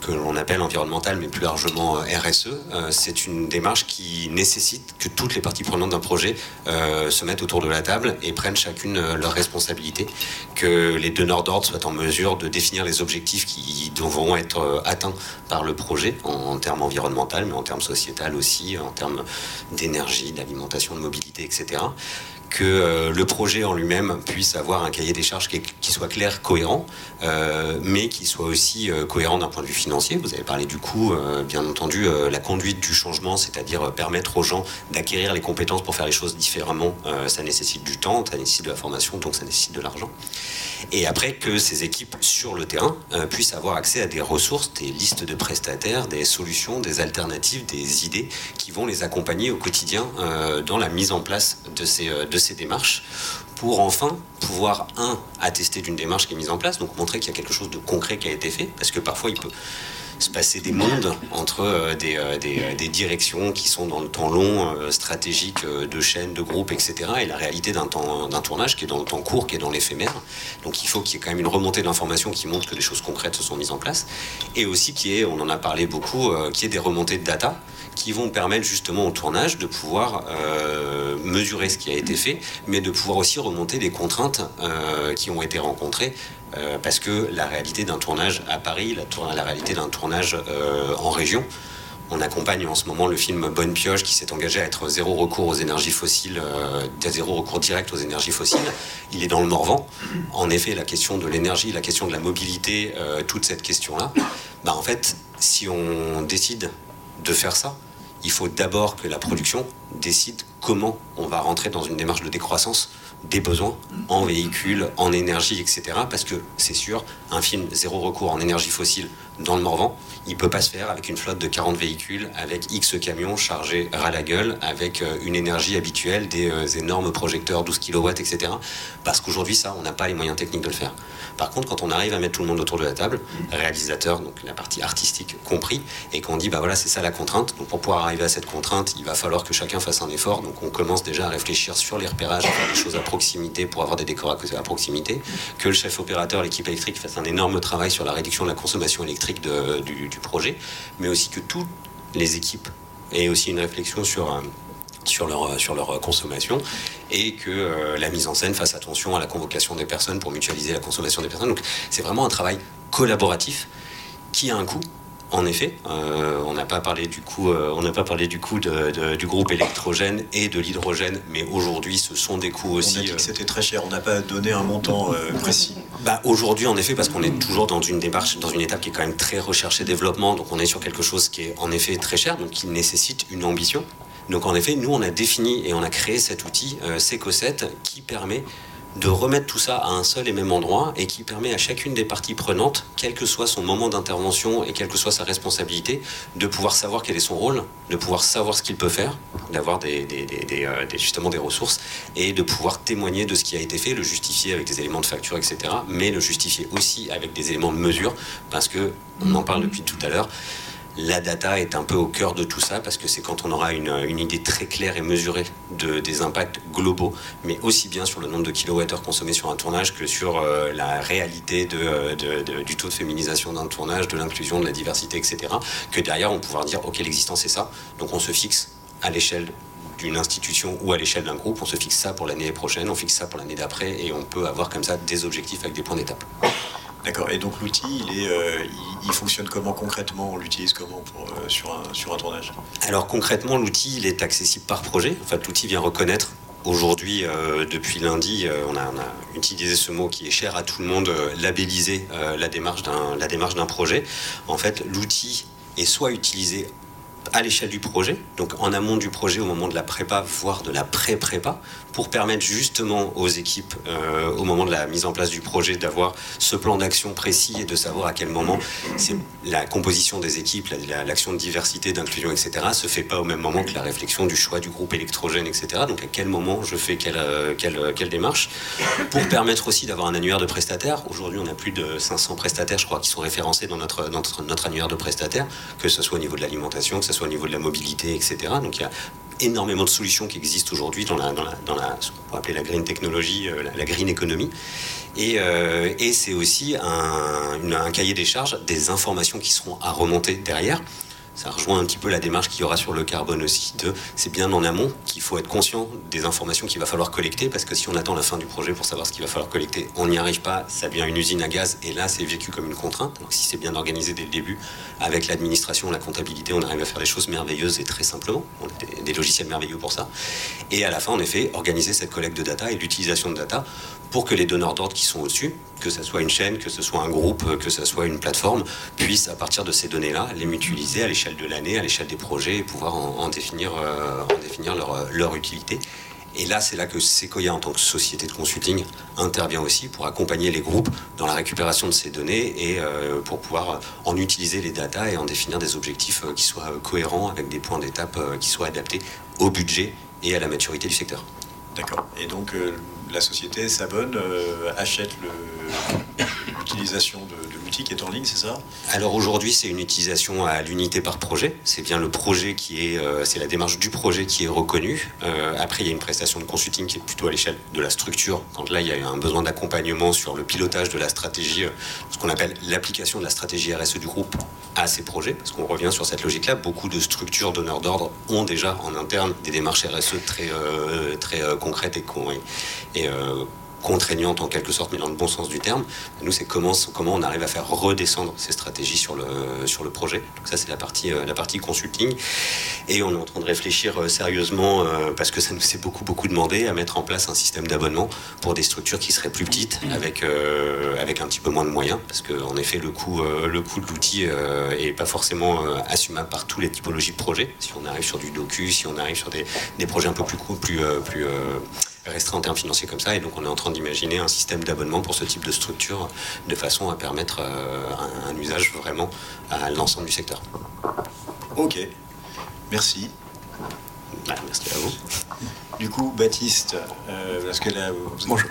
que l'on appelle environnementale, mais plus largement euh, RSE, euh, c'est une démarche qui nécessite que toutes les parties prenantes d'un projet euh, se mettent autour de la table et prennent chacune leurs responsabilités, que les donneurs d'ordre soient en mesure de définir les objectifs qui devront être atteints par le projet en, termes environnementaux, mais en termes sociétal aussi, en termes d'énergie, d'alimentation, de mobilité, etc que euh, le projet en lui-même puisse avoir un cahier des charges qui, soit clair, cohérent, euh, mais qui soit aussi euh, cohérent d'un point de vue financier. Vous avez parlé du coup, bien entendu, la conduite du changement, c'est-à-dire permettre aux gens d'acquérir les compétences pour faire les choses différemment. ça nécessite du temps, ça nécessite de la formation, donc ça nécessite de l'argent. Et après que ces équipes sur le terrain puissent avoir accès à des ressources, des listes de prestataires, des solutions, des alternatives, des idées qui vont les accompagner au quotidien dans la mise en place de ces, ces démarches pour enfin pouvoir, un, attester d'une démarche qui est mise en place, donc montrer qu'il y a quelque chose de concret qui a été fait, parce que parfois il peut se passer des mondes entre euh, des, euh, euh, des, directions qui sont dans le temps long, stratégique de chaînes, de groupes, etc. Et la réalité d'un d'un tournage qui est dans le temps court, qui est dans l'éphémère. Donc il faut qu'il y ait quand même une remontée d'informations qui montre que des choses concrètes se sont mises en place. Et aussi qui est, on en a parlé beaucoup, qui est des remontées de data qui vont permettre justement au tournage de pouvoir mesurer ce qui a été fait, mais de pouvoir aussi remonter des contraintes qui ont été rencontrées euh, parce que la réalité d'un tournage à Paris, la, réalité d'un tournage euh, en région, on accompagne en ce moment le film Bonne Pioche qui s'est engagé à être zéro recours aux énergies fossiles, euh, zéro recours direct aux énergies fossiles. Il est dans le Morvan. En effet, la question de l'énergie, la question de la mobilité, toute cette question-là, bah en fait, si on décide de faire ça, il faut d'abord que la production décide comment on va rentrer dans une démarche de décroissance des besoins en véhicules, en énergie, etc. Parce que c'est sûr, un film zéro recours en énergie fossile dans le Morvan, il peut pas se faire avec une flotte de 40 véhicules, avec X camions chargés ras la gueule, avec euh, une énergie habituelle, des euh, énormes projecteurs 12 kW, etc. Parce qu'aujourd'hui, ça, on n'a pas les moyens techniques de le faire. Par contre, quand on arrive à mettre tout le monde autour de la table, réalisateur, donc la partie artistique compris, et qu'on dit, bah voilà, c'est ça la contrainte. Donc pour pouvoir arriver à cette contrainte, il va falloir que chacun fasse un effort. Donc on commence déjà à réfléchir sur les repérages, à faire des choses à proximité pour avoir des décors à proximité, que le chef opérateur, l'équipe électrique fasse un énorme travail sur la réduction de la consommation électrique du, projet, mais aussi que toutes les équipes aient aussi une réflexion sur... Euh, sur leur, sur leur consommation et que euh, la mise en scène fasse attention à la convocation des personnes pour mutualiser la consommation des personnes. Donc c'est vraiment un travail collaboratif qui a un coût. En effet, euh, on n'a pas parlé du coup, euh, on n'a pas parlé du coup de, du groupe électrogène et de l'hydrogène, mais aujourd'hui, ce sont des coûts aussi.
On a dit que c'était très cher. On n'a pas donné un montant précis.
Bah, aujourd'hui, en effet, parce qu'on est toujours dans une démarche, dans une étape qui est quand même très recherche et développement, donc on est sur quelque chose qui est en effet très cher, donc qui nécessite une ambition. Donc en effet, nous, on a défini et on a créé cet outil euh, Seco7 qui permet de remettre tout ça à un seul et même endroit et qui permet à chacune des parties prenantes, quel que soit son moment d'intervention et quelle que soit sa responsabilité, de pouvoir savoir quel est son rôle, de pouvoir savoir ce qu'il peut faire, d'avoir des, euh, justement des ressources et de pouvoir témoigner de ce qui a été fait, le justifier avec des éléments de facture, etc. Mais le justifier aussi avec des éléments de mesure parce que on en parle depuis tout à l'heure. La data est un peu au cœur de tout ça parce que c'est quand on aura une, idée très claire et mesurée de, des impacts globaux, mais aussi bien sur le nombre de kilowattheures consommés sur un tournage que sur euh, la réalité du taux de féminisation d'un tournage, de l'inclusion, de la diversité, etc. Que derrière on pouvoir dire ok l'existence c'est ça, donc on se fixe à l'échelle d'une institution ou à l'échelle d'un groupe, on se fixe ça pour l'année prochaine, on fixe ça pour l'année d'après et on peut avoir comme ça des objectifs avec des points d'étape.
D'accord. Et donc l'outil, il, est, euh, il, fonctionne comment concrètement? On l'utilise comment pour, euh, sur, un, sur un tournage?
Alors concrètement, l'outil, il est accessible par projet. En fait, l'outil vient reconnaître. Aujourd'hui, euh, depuis lundi, on a, on, a, utilisé ce mot qui est cher à tout le monde, labelliser la démarche d'un projet. En fait, l'outil est soit utilisé à l'échelle du projet, donc en amont du projet au moment de la prépa, voire de la pré-prépa, pour permettre justement aux équipes, euh, au moment de la mise en place du projet, d'avoir ce plan d'action précis et de savoir à quel moment la composition des équipes, l'action de diversité, d'inclusion, etc., se fait pas au même moment que la réflexion du choix du groupe électrogène, etc. Donc à quel moment je fais quelle, euh, quelle, quelle démarche, pour permettre aussi d'avoir un annuaire de prestataires. Aujourd'hui, on a plus de 500 prestataires, je crois, qui sont référencés dans notre, notre, notre annuaire de prestataires, que ce soit au niveau de l'alimentation, que ce au niveau de la mobilité, etc. Donc il y a énormément de solutions qui existent aujourd'hui dans la, dans la, dans la, ce qu'on pourrait appeler la green technologie, euh, la, green economy. Et, euh, et c'est aussi un cahier des charges des informations qui seront à remonter derrière. Ça rejoint un petit peu la démarche qu'il y aura sur le carbone aussi. C'est bien en amont qu'il faut être conscient des informations qu'il va falloir collecter, parce que si on attend la fin du projet pour savoir ce qu'il va falloir collecter, on n'y arrive pas. Ça devient une usine à gaz, et là, c'est vécu comme une contrainte. Donc, si c'est bien organisé dès le début, avec l'administration, la comptabilité, on arrive à faire des choses merveilleuses et très simplement. On a des, des logiciels merveilleux pour ça. Et à la fin, en effet, organiser cette collecte de data et l'utilisation de data pour que les donneurs d'ordre qui sont au-dessus, que ce soit une chaîne, que ce soit un groupe, que ce soit une plateforme, puissent à partir de ces données-là les mutualiser à l'échelle de l'année, à l'échelle des projets et pouvoir en, définir, euh, définir leur, utilité. Et là, c'est là que Sequoia, en tant que société de consulting, intervient aussi pour accompagner les groupes dans la récupération de ces données et euh, pour pouvoir en utiliser les datas et en définir des objectifs euh, qui soient euh, cohérents avec des points d'étape euh, qui soient adaptés au budget et à la maturité du secteur.
D'accord. Et donc euh, la société s'abonne, euh, achète l'utilisation de, l'outil qui est en ligne, c'est ça?
Alors aujourd'hui, c'est une utilisation à l'unité par projet. C'est bien le projet qui est, euh, c'est la démarche du projet qui est reconnue. Euh, après, il y a une prestation de consulting qui est plutôt à l'échelle de la structure. Quand là, il y a un besoin d'accompagnement sur le pilotage de la stratégie, ce qu'on appelle l'application de la stratégie RSE du groupe à ces projets, parce qu'on revient sur cette logique-là. Beaucoup de structures donneurs d'ordre ont déjà en interne des démarches RSE très, euh, très euh, concrètes et, et, euh, contraignantes en quelque sorte, mais dans le bon sens du terme. Nous, c'est comment, comment on arrive à faire redescendre ces stratégies sur le, sur le projet. Donc ça, c'est la partie, euh, la partie consulting. Et on est en train de réfléchir euh, sérieusement, euh, parce que ça nous s'est beaucoup, beaucoup demandé, à mettre en place un système d'abonnement pour des structures qui seraient plus petites, avec, euh, avec un petit peu moins de moyens, parce qu'en effet, le coût, le coût de l'outil euh, est pas forcément assumable par tous les typologies de projets. Si on arrive sur du docu, si on arrive sur des, des projets un peu plus courts, plus, euh, plus restreints en termes financiers comme ça, et donc on est en train d'imaginer un système d'abonnement pour ce type de structure, de façon à permettre euh, un usage vraiment à l'ensemble du secteur.
Ok. Merci.
Bah, merci à vous.
Du coup, Baptiste, euh, parce que là, vous,
Bonjour.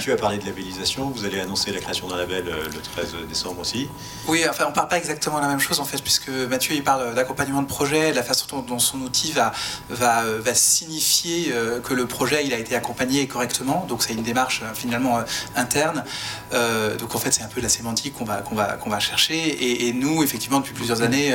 tu as parlé de labellisation, vous allez annoncer la création d'un label euh, le 13 décembre aussi.
Oui, enfin, on parle pas exactement la même chose en fait, puisque Mathieu il parle d'accompagnement de projet, de la façon dont, dont son outil va, va, euh, va signifier euh, que le projet il a été accompagné correctement. Donc c'est une démarche finalement euh, interne. Euh, donc en fait c'est un peu la sémantique qu'on va, qu'on va, qu'on va chercher. Et, et nous, effectivement, depuis plusieurs années,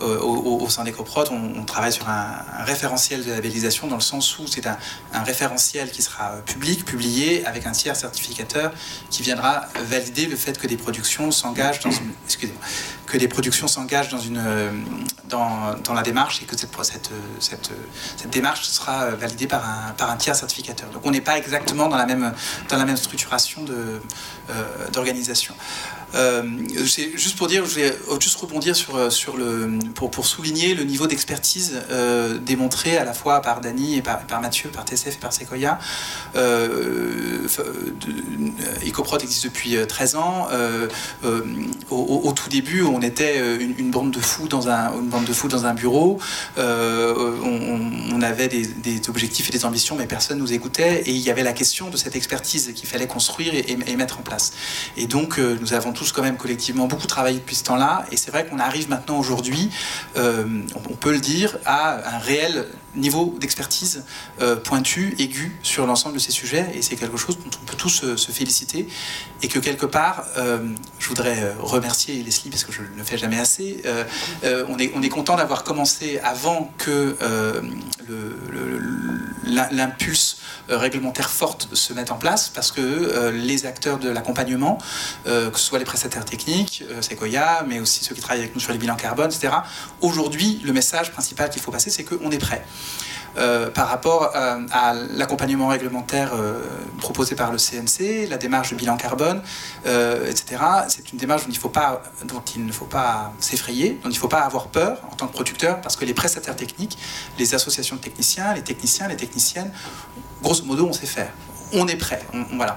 au, au- au sein d'EcoProd, on, on travaille sur un, un référentiel de labellisation dans le sens où c'est un, référentiel qui sera euh, public, publié avec un tiers certificateur qui viendra valider le fait que des productions s'engagent dans une, que des productions s'engagent dans une euh, dans, dans la démarche et que cette, cette, euh, cette, démarche sera validée par un, par un tiers certificateur. Donc on n'est pas exactement dans la même dans la même structuration de d'organisation. Euh, juste pour dire, je vais juste rebondir sur, euh, sur le, pour, pour souligner le niveau d'expertise euh, démontré à la fois par Dany et par, par Mathieu, par TSF et par Sequoia. Euh, existe depuis euh, 13 ans. Euh, euh, au, tout début, on était euh, une, bande de fous dans un, une bande de fous dans un bureau. Euh, on, avait des, objectifs et des ambitions, mais personne nous écoutait. Et il y avait la question de cette expertise qu'il fallait construire et, et mettre en place. Et donc, euh, nous avons quand même collectivement beaucoup travaillé depuis ce temps-là. Et c'est vrai qu'on arrive maintenant aujourd'hui, euh, on peut le dire, à un réel niveau d'expertise euh, pointu, aigu sur l'ensemble de ces sujets. Et c'est quelque chose dont on peut tous euh, se féliciter. Et que quelque part, euh, je voudrais remercier Leslie parce que je ne le fais jamais assez. On est, on est content d'avoir commencé avant que l'impulse réglementaire forte se mette en place parce que les acteurs de l'accompagnement, que ce soit les prestataires techniques, Sequoia, mais aussi ceux qui travaillent avec nous sur les bilans carbone, etc. Aujourd'hui, le message principal qu'il faut passer, c'est qu'on est prêt. Par rapport à l'accompagnement réglementaire proposé par le CNC, la démarche de bilan carbone, etc. C'est une démarche dont il ne faut pas s'effrayer, dont il ne faut pas avoir peur en tant que producteur, parce que les prestataires techniques, les associations de techniciens, les techniciens, les techniciennes, grosso modo, on sait faire. On est prêt. voilà.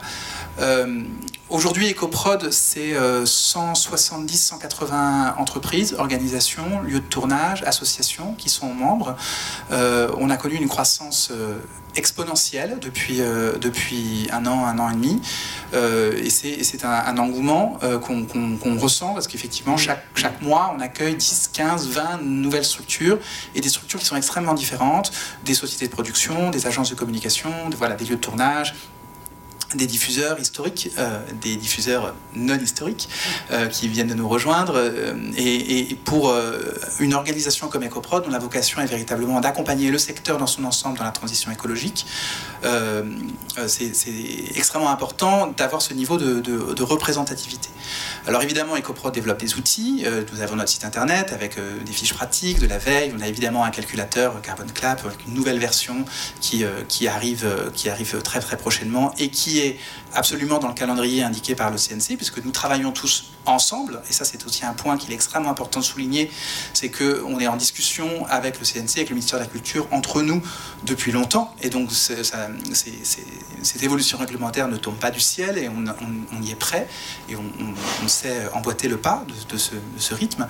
Euh, aujourd'hui, EcoProd, c'est 170-180 euh, entreprises, organisations, lieux de tournage, associations qui sont membres. Euh, on a connu une croissance exponentielle depuis, depuis un an, un an et demi. et c'est un, engouement qu'on ressent parce qu'effectivement, chaque, chaque mois, on accueille 10, 15, 20 nouvelles structures et des structures qui sont extrêmement différentes, des sociétés de production, des agences de communication, voilà, des lieux de tournage, des diffuseurs historiques, euh, des diffuseurs non historiques euh, qui viennent de nous rejoindre. Euh, et, pour une organisation comme EcoProd, dont la vocation est véritablement d'accompagner le secteur dans son ensemble dans la transition écologique, c'est extrêmement important d'avoir ce niveau de, représentativité. Alors évidemment, EcoProd développe des outils. nous avons notre site internet avec des fiches pratiques, de la veille. On a évidemment un calculateur Carbon Clap avec une nouvelle version qui, qui, arrive, qui arrive très très prochainement et qui est absolument dans le calendrier indiqué par le CNC, puisque nous travaillons tous ensemble, et ça c'est aussi un point qu'il est extrêmement important de souligner, c'est qu'on est en discussion avec le CNC, avec le ministère de la Culture, entre nous depuis longtemps, et donc cette évolution réglementaire ne tombe pas du ciel, et on, y est prêt, et on, sait emboîter le pas de, ce, rythme.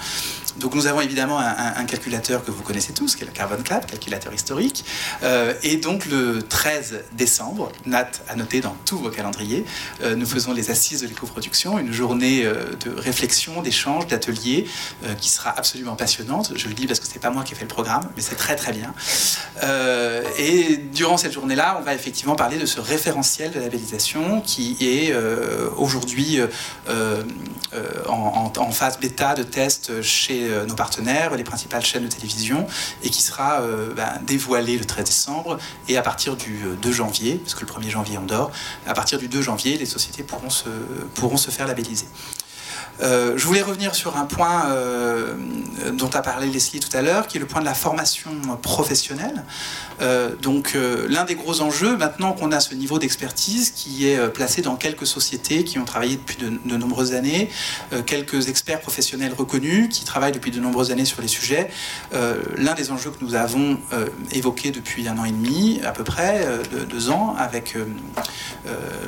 Donc nous avons évidemment un, calculateur que vous connaissez tous, qui est le Carbon Clap, calculateur historique, euh, et donc le 13 décembre, Nat a noté dans tous vos calendriers, euh, nous faisons les assises de l'éco-production, une journée euh, de réflexion, d'échange, d'atelier, euh, qui sera absolument passionnante. Je le dis parce que c'est pas moi qui ai fait le programme, mais c'est très très bien. Et durant cette journée-là, on va effectivement parler de ce référentiel de labellisation qui est aujourd'hui en, phase bêta de test chez nos partenaires, les principales chaînes de télévision, et qui sera ben, dévoilé le 13 décembre. Et à partir du 2 janvier, parce que le 1er janvier on dort, à partir du 2 janvier, les sociétés pourront se, pourront se faire labelliser. Euh, je voulais revenir sur un point euh, dont a parlé Leslie tout à l'heure, qui est le point de la formation professionnelle. Euh, donc l'un des gros enjeux, maintenant qu'on a ce niveau d'expertise qui est placé dans quelques sociétés qui ont travaillé depuis de, nombreuses années, quelques experts professionnels reconnus qui travaillent depuis de nombreuses années sur les sujets, l'un des enjeux que nous avons évoqué depuis un an et demi, à peu près, deux ans, avec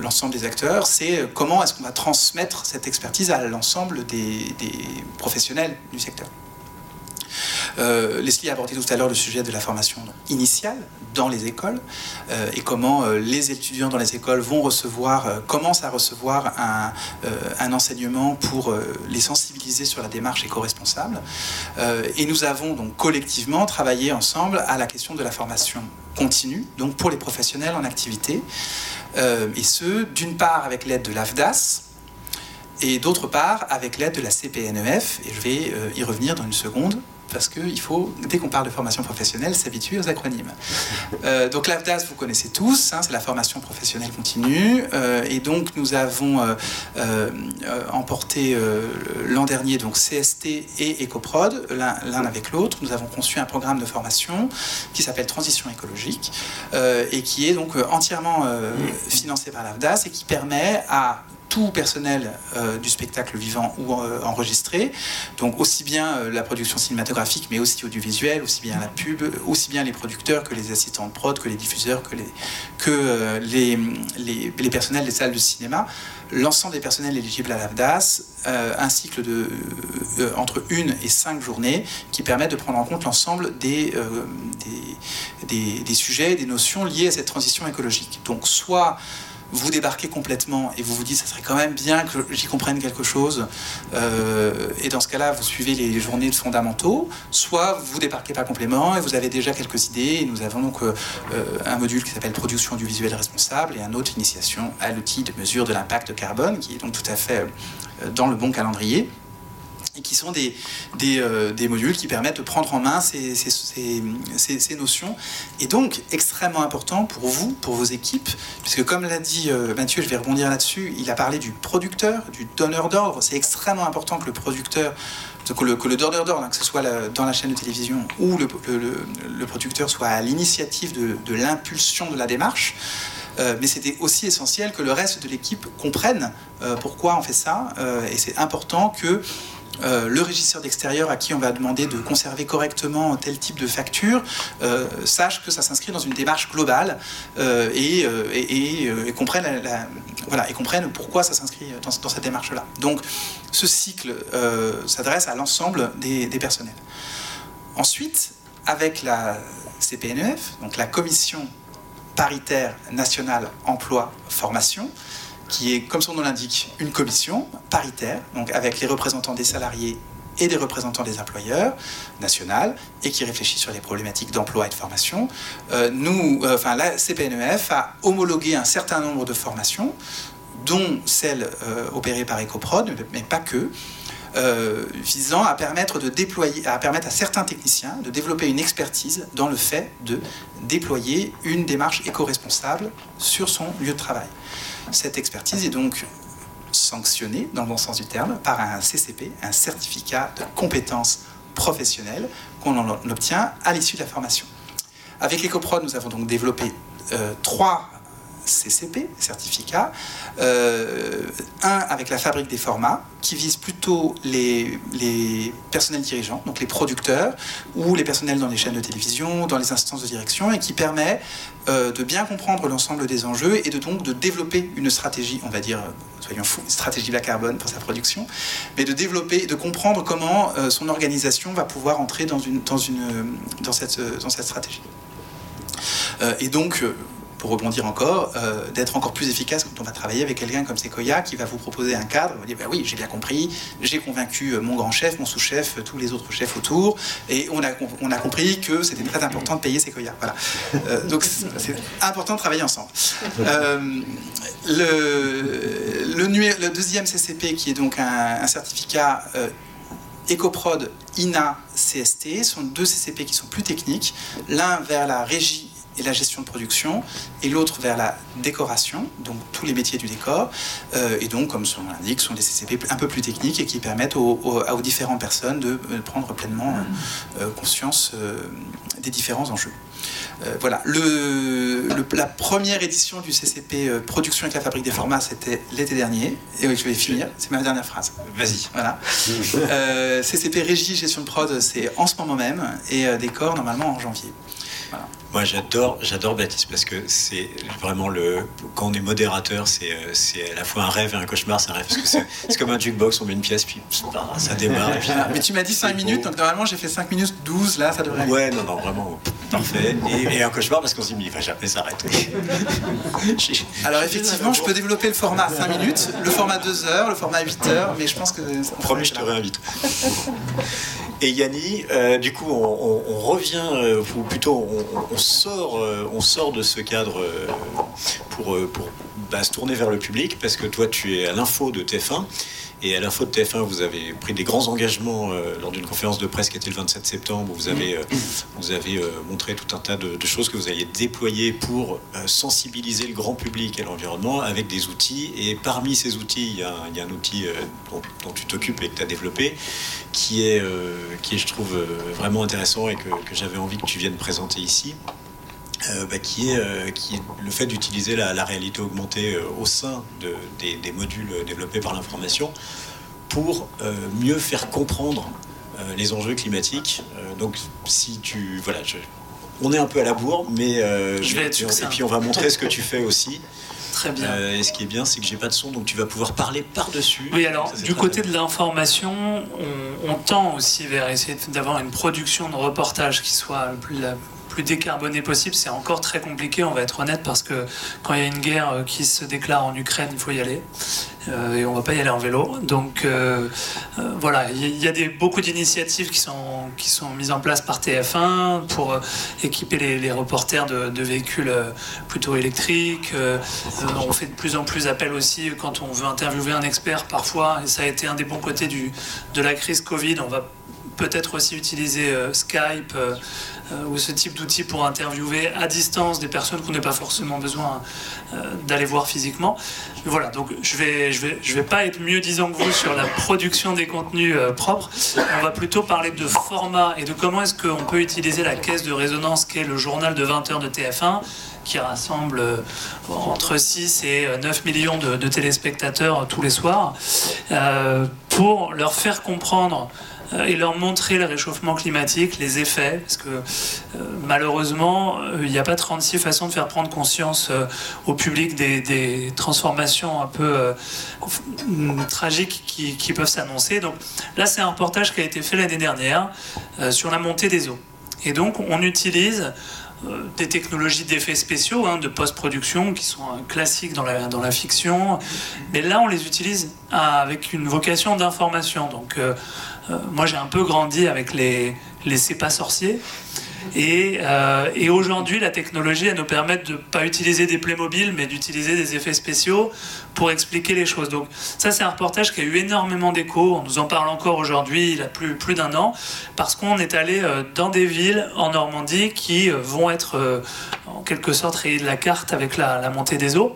l'ensemble des acteurs, c'est comment est-ce qu'on va transmettre cette expertise à l'ensemble des, professionnels du secteur. Euh, Leslie a abordé tout à l'heure le sujet de la formation initiale dans les écoles euh, et comment euh, les étudiants dans les écoles vont recevoir, commencent à recevoir un, un enseignement pour les sensibiliser sur la démarche éco-responsable. et nous avons donc collectivement travaillé ensemble à la question de la formation continue, donc pour les professionnels en activité, et ce, d'une part avec l'aide de l'AFDAS, et d'autre part avec l'aide de la CPNEF, et je vais euh, y revenir dans une seconde, parce qu'il faut, dès qu'on parle de formation professionnelle, s'habituer aux acronymes. Euh, donc l'AFDAS, vous connaissez tous, hein, c'est la formation professionnelle continue, euh, et donc nous avons emporté l'an dernier donc CST et EcoProd, l'un avec l'autre. Nous avons conçu un programme de formation qui s'appelle Transition écologique, et qui est donc entièrement financé par l'AFDAS et qui permet à tout personnel euh, du spectacle vivant ou euh, enregistré, donc aussi bien euh, la production cinématographique, mais aussi audiovisuelle, aussi bien la pub, aussi bien les producteurs que les assistants de prod, que les diffuseurs, que les, que, les, les, personnels des salles de cinéma, l'ensemble des personnels éligibles à l'AFDAS, un cycle de entre une et cinq journées qui permettent de prendre en compte l'ensemble des, des, des, des sujets, des notions liées à cette transition écologique. Donc soit vous débarquez complètement et vous vous dites ça serait quand même bien que j'y comprenne quelque chose euh, et dans ce cas-là vous suivez les journées de fondamentaux. Soit vous débarquez pas complètement et vous avez déjà quelques idées nous avons donc euh, un module qui s'appelle production du visuel responsable et un autre initiation à l'outil de mesure de l'impact carbone qui est donc tout à fait euh, dans le bon calendrier et qui sont des, euh, des, modules qui permettent de prendre en main ces, ces, ces, notions. Et donc, extrêmement important pour vous, pour vos équipes, puisque comme l'a dit euh, Mathieu, je vais rebondir là-dessus, il a parlé du producteur, du donneur d'ordre. C'est extrêmement important que le producteur, que le, que le donneur d'ordre, hein, que ce soit dans la chaîne de télévision ou le, le, producteur, soit à l'initiative de, de l'impulsion de la démarche. Euh, mais c'était aussi essentiel que le reste de l'équipe comprenne pourquoi on fait ça. Et c'est important que euh, le régisseur d'extérieur à qui on va demander de conserver correctement tel type de facture euh, sache que ça s'inscrit dans une démarche globale euh, et, et, comprenne voilà, et pourquoi ça s'inscrit dans, dans, cette démarche-là. Donc ce cycle s'adresse à l'ensemble des, des, personnels. Ensuite, avec la CPNEF, donc la Commission paritaire nationale emploi-formation, qui est, comme son nom l'indique, une commission paritaire, avec les représentants des salariés et des représentants des employeurs nationales et qui réfléchit sur les problématiques d'emploi et de formation. Euh, nous, euh, la CPNEF a homologué un certain nombre de formations, dont celles euh, opérées par EcoProd, mais pas que, visant à permettre à permettre à certains techniciens de développer une expertise dans le fait de déployer une démarche éco-responsable sur son lieu de travail. Cette expertise est donc sanctionnée, dans le bon sens du terme, par un CCP, un certificat de compétences professionnelles qu'on obtient à l'issue de la formation. Avec EcoProd, nous avons donc développé euh, trois CCP, certificats, euh, un avec la fabrique des formats, qui vise plutôt les, les, personnels dirigeants, donc les producteurs, ou les personnels dans les chaînes de télévision, dans les instances de direction, et qui permet euh, de bien comprendre l'ensemble des enjeux et de donc de développer une stratégie, on va dire, soyons fous, une stratégie bas carbone pour sa production, mais de développer, de comprendre comment euh, son organisation va pouvoir entrer dans, une, dans, une, dans, cette, dans cette stratégie. Et donc, pour rebondir encore, euh, d'être encore plus efficace quand on va travailler avec quelqu'un comme Sequoia qui va vous proposer un cadre, vous dire bah oui, j'ai bien compris, j'ai convaincu mon grand chef, mon sous-chef, tous les autres chefs autour, et on a, on a compris que c'était très important de payer Sequoia. Voilà. Euh, donc c'est important de travailler ensemble. Euh, le, le, deuxième CCP, qui est donc un, un certificat EcoProd INA CST, sont deux CCP qui sont plus techniques, l'un vers la régie et la gestion de production, et l'autre vers la décoration, donc tous les métiers du décor, euh, et donc, comme son nom l'indique, sont des CCP un peu plus techniques et qui permettent aux, aux, aux différentes personnes de prendre pleinement euh, conscience euh, des différents enjeux. Euh, voilà, le, le, la première édition du CCP euh, Production avec la fabrique des formats, c'était l'été dernier. Et oui, je vais finir, c'est ma dernière phrase.
Vas-y.
Voilà. [LAUGHS] Euh, CCP Régie Gestion de Prod, c'est en ce moment même, et Décor, normalement, en janvier. Voilà.
Moi, j'adore, j'adore Baptiste parce que c'est vraiment le. Quand on est modérateur, c'est, c'est à la fois un rêve et un cauchemar. C'est un rêve parce que c'est, comme un jukebox, on met une pièce, puis ça démarre. Puis,
Mais tu m'as dit 5 minutes, donc normalement j'ai fait 5 minutes 12, là ça devrait
Ouais, non, non, vraiment parfait. Et, et un cauchemar parce qu'on se dit, mais il va jamais s'arrêter. [LAUGHS]
Alors effectivement, je peux développer le format 5 minutes, le format 2 heures, le format 8 heures, mais je pense que.
Promis, je te réinvite. Et Yanni, euh, du coup, on, revient, euh, ou plutôt, on, on sort, euh, on sort de ce cadre pour, pour bah, se tourner vers le public, parce que toi, tu es à l'info de TF1. Et à l'info de TF1, vous avez pris des grands engagements euh, lors d'une conférence de presse qui était le 27 septembre. Où vous avez, euh, vous avez euh, montré tout un tas de, de, choses que vous alliez déployer pour sensibiliser le grand public à l'environnement avec des outils. Et parmi ces outils, il y a, il y a un outil dont, dont, tu t'occupes et que tu as développé qui est, qui est, je trouve, vraiment intéressant et que, que j'avais envie que tu viennes présenter ici. Euh, bah, qui, est, euh, qui, est, le fait d'utiliser la, la, réalité augmentée euh, au sein de, des, des, modules développés par l'information pour mieux faire comprendre les enjeux climatiques. donc si tu... Voilà, je, on est un peu à la bourre, mais...
je vais être
et, puis on va montrer ce que tu fais aussi. [LAUGHS]
Très bien.
Euh, et ce qui est bien, c'est que j'ai pas de son, donc tu vas pouvoir parler par-dessus.
Oui, alors ça, du côté bien. de l'information, on, on, tend aussi vers essayer d'avoir une production de reportage qui soit la plus décarboné possible. C'est encore très compliqué, on va être honnête, parce que quand il y a une guerre euh, qui se déclare en Ukraine, il faut y aller. Euh, et on va pas y aller en vélo. Donc euh, voilà, il y, a des, beaucoup d'initiatives qui sont, mises en place par TF1 pour équiper les, reporters de, véhicules plutôt électriques. On fait de plus en plus appel aussi quand on veut interviewer un expert parfois, et ça a été un des bons côtés de la crise Covid. On va peut-être aussi utiliser Skype ou ce type d'outils pour interviewer à distance des personnes qu'on n'a pas forcément besoin euh, d'aller voir physiquement. Voilà, donc je vais, je vais, je vais pas être mieux disant que vous sur la production des contenus euh, propres. On va plutôt parler de format et de comment est-ce qu'on peut utiliser la caisse de résonance qu'est le journal de 20 heures de TF1 qui rassemble euh, entre 6 et euh, 9 millions de, téléspectateurs euh, tous les soirs, euh, pour leur faire comprendre euh, et leur montrer le réchauffement climatique, les effets, parce que euh, malheureusement, euh, il n'y a pas 36 façons de faire prendre conscience euh, au public des, des transformations un peu euh, f- tragiques qui, qui peuvent s'annoncer. Donc là, c'est un reportage qui a été fait l'année dernière euh, sur la montée des eaux. Et donc, on utilise euh, des technologies d'effets spéciaux, hein, de post-production, qui sont euh, classiques dans la, dans la fiction. Mais là, on les utilise avec une vocation d'information. Donc, euh, euh, moi, j'ai un peu grandi avec les, les C'est pas sorciers. Et, euh, et aujourd'hui, la technologie, elle nous permet de ne pas utiliser des Playmobil, mais d'utiliser des effets spéciaux pour expliquer les choses. Donc ça, c'est un reportage qui a eu énormément d'écho. On nous en parle encore aujourd'hui, il a plus, plus d'un an, parce qu'on est allé euh, dans des villes en Normandie qui euh, vont être en quelque sorte rayées de la carte avec la, montée des eaux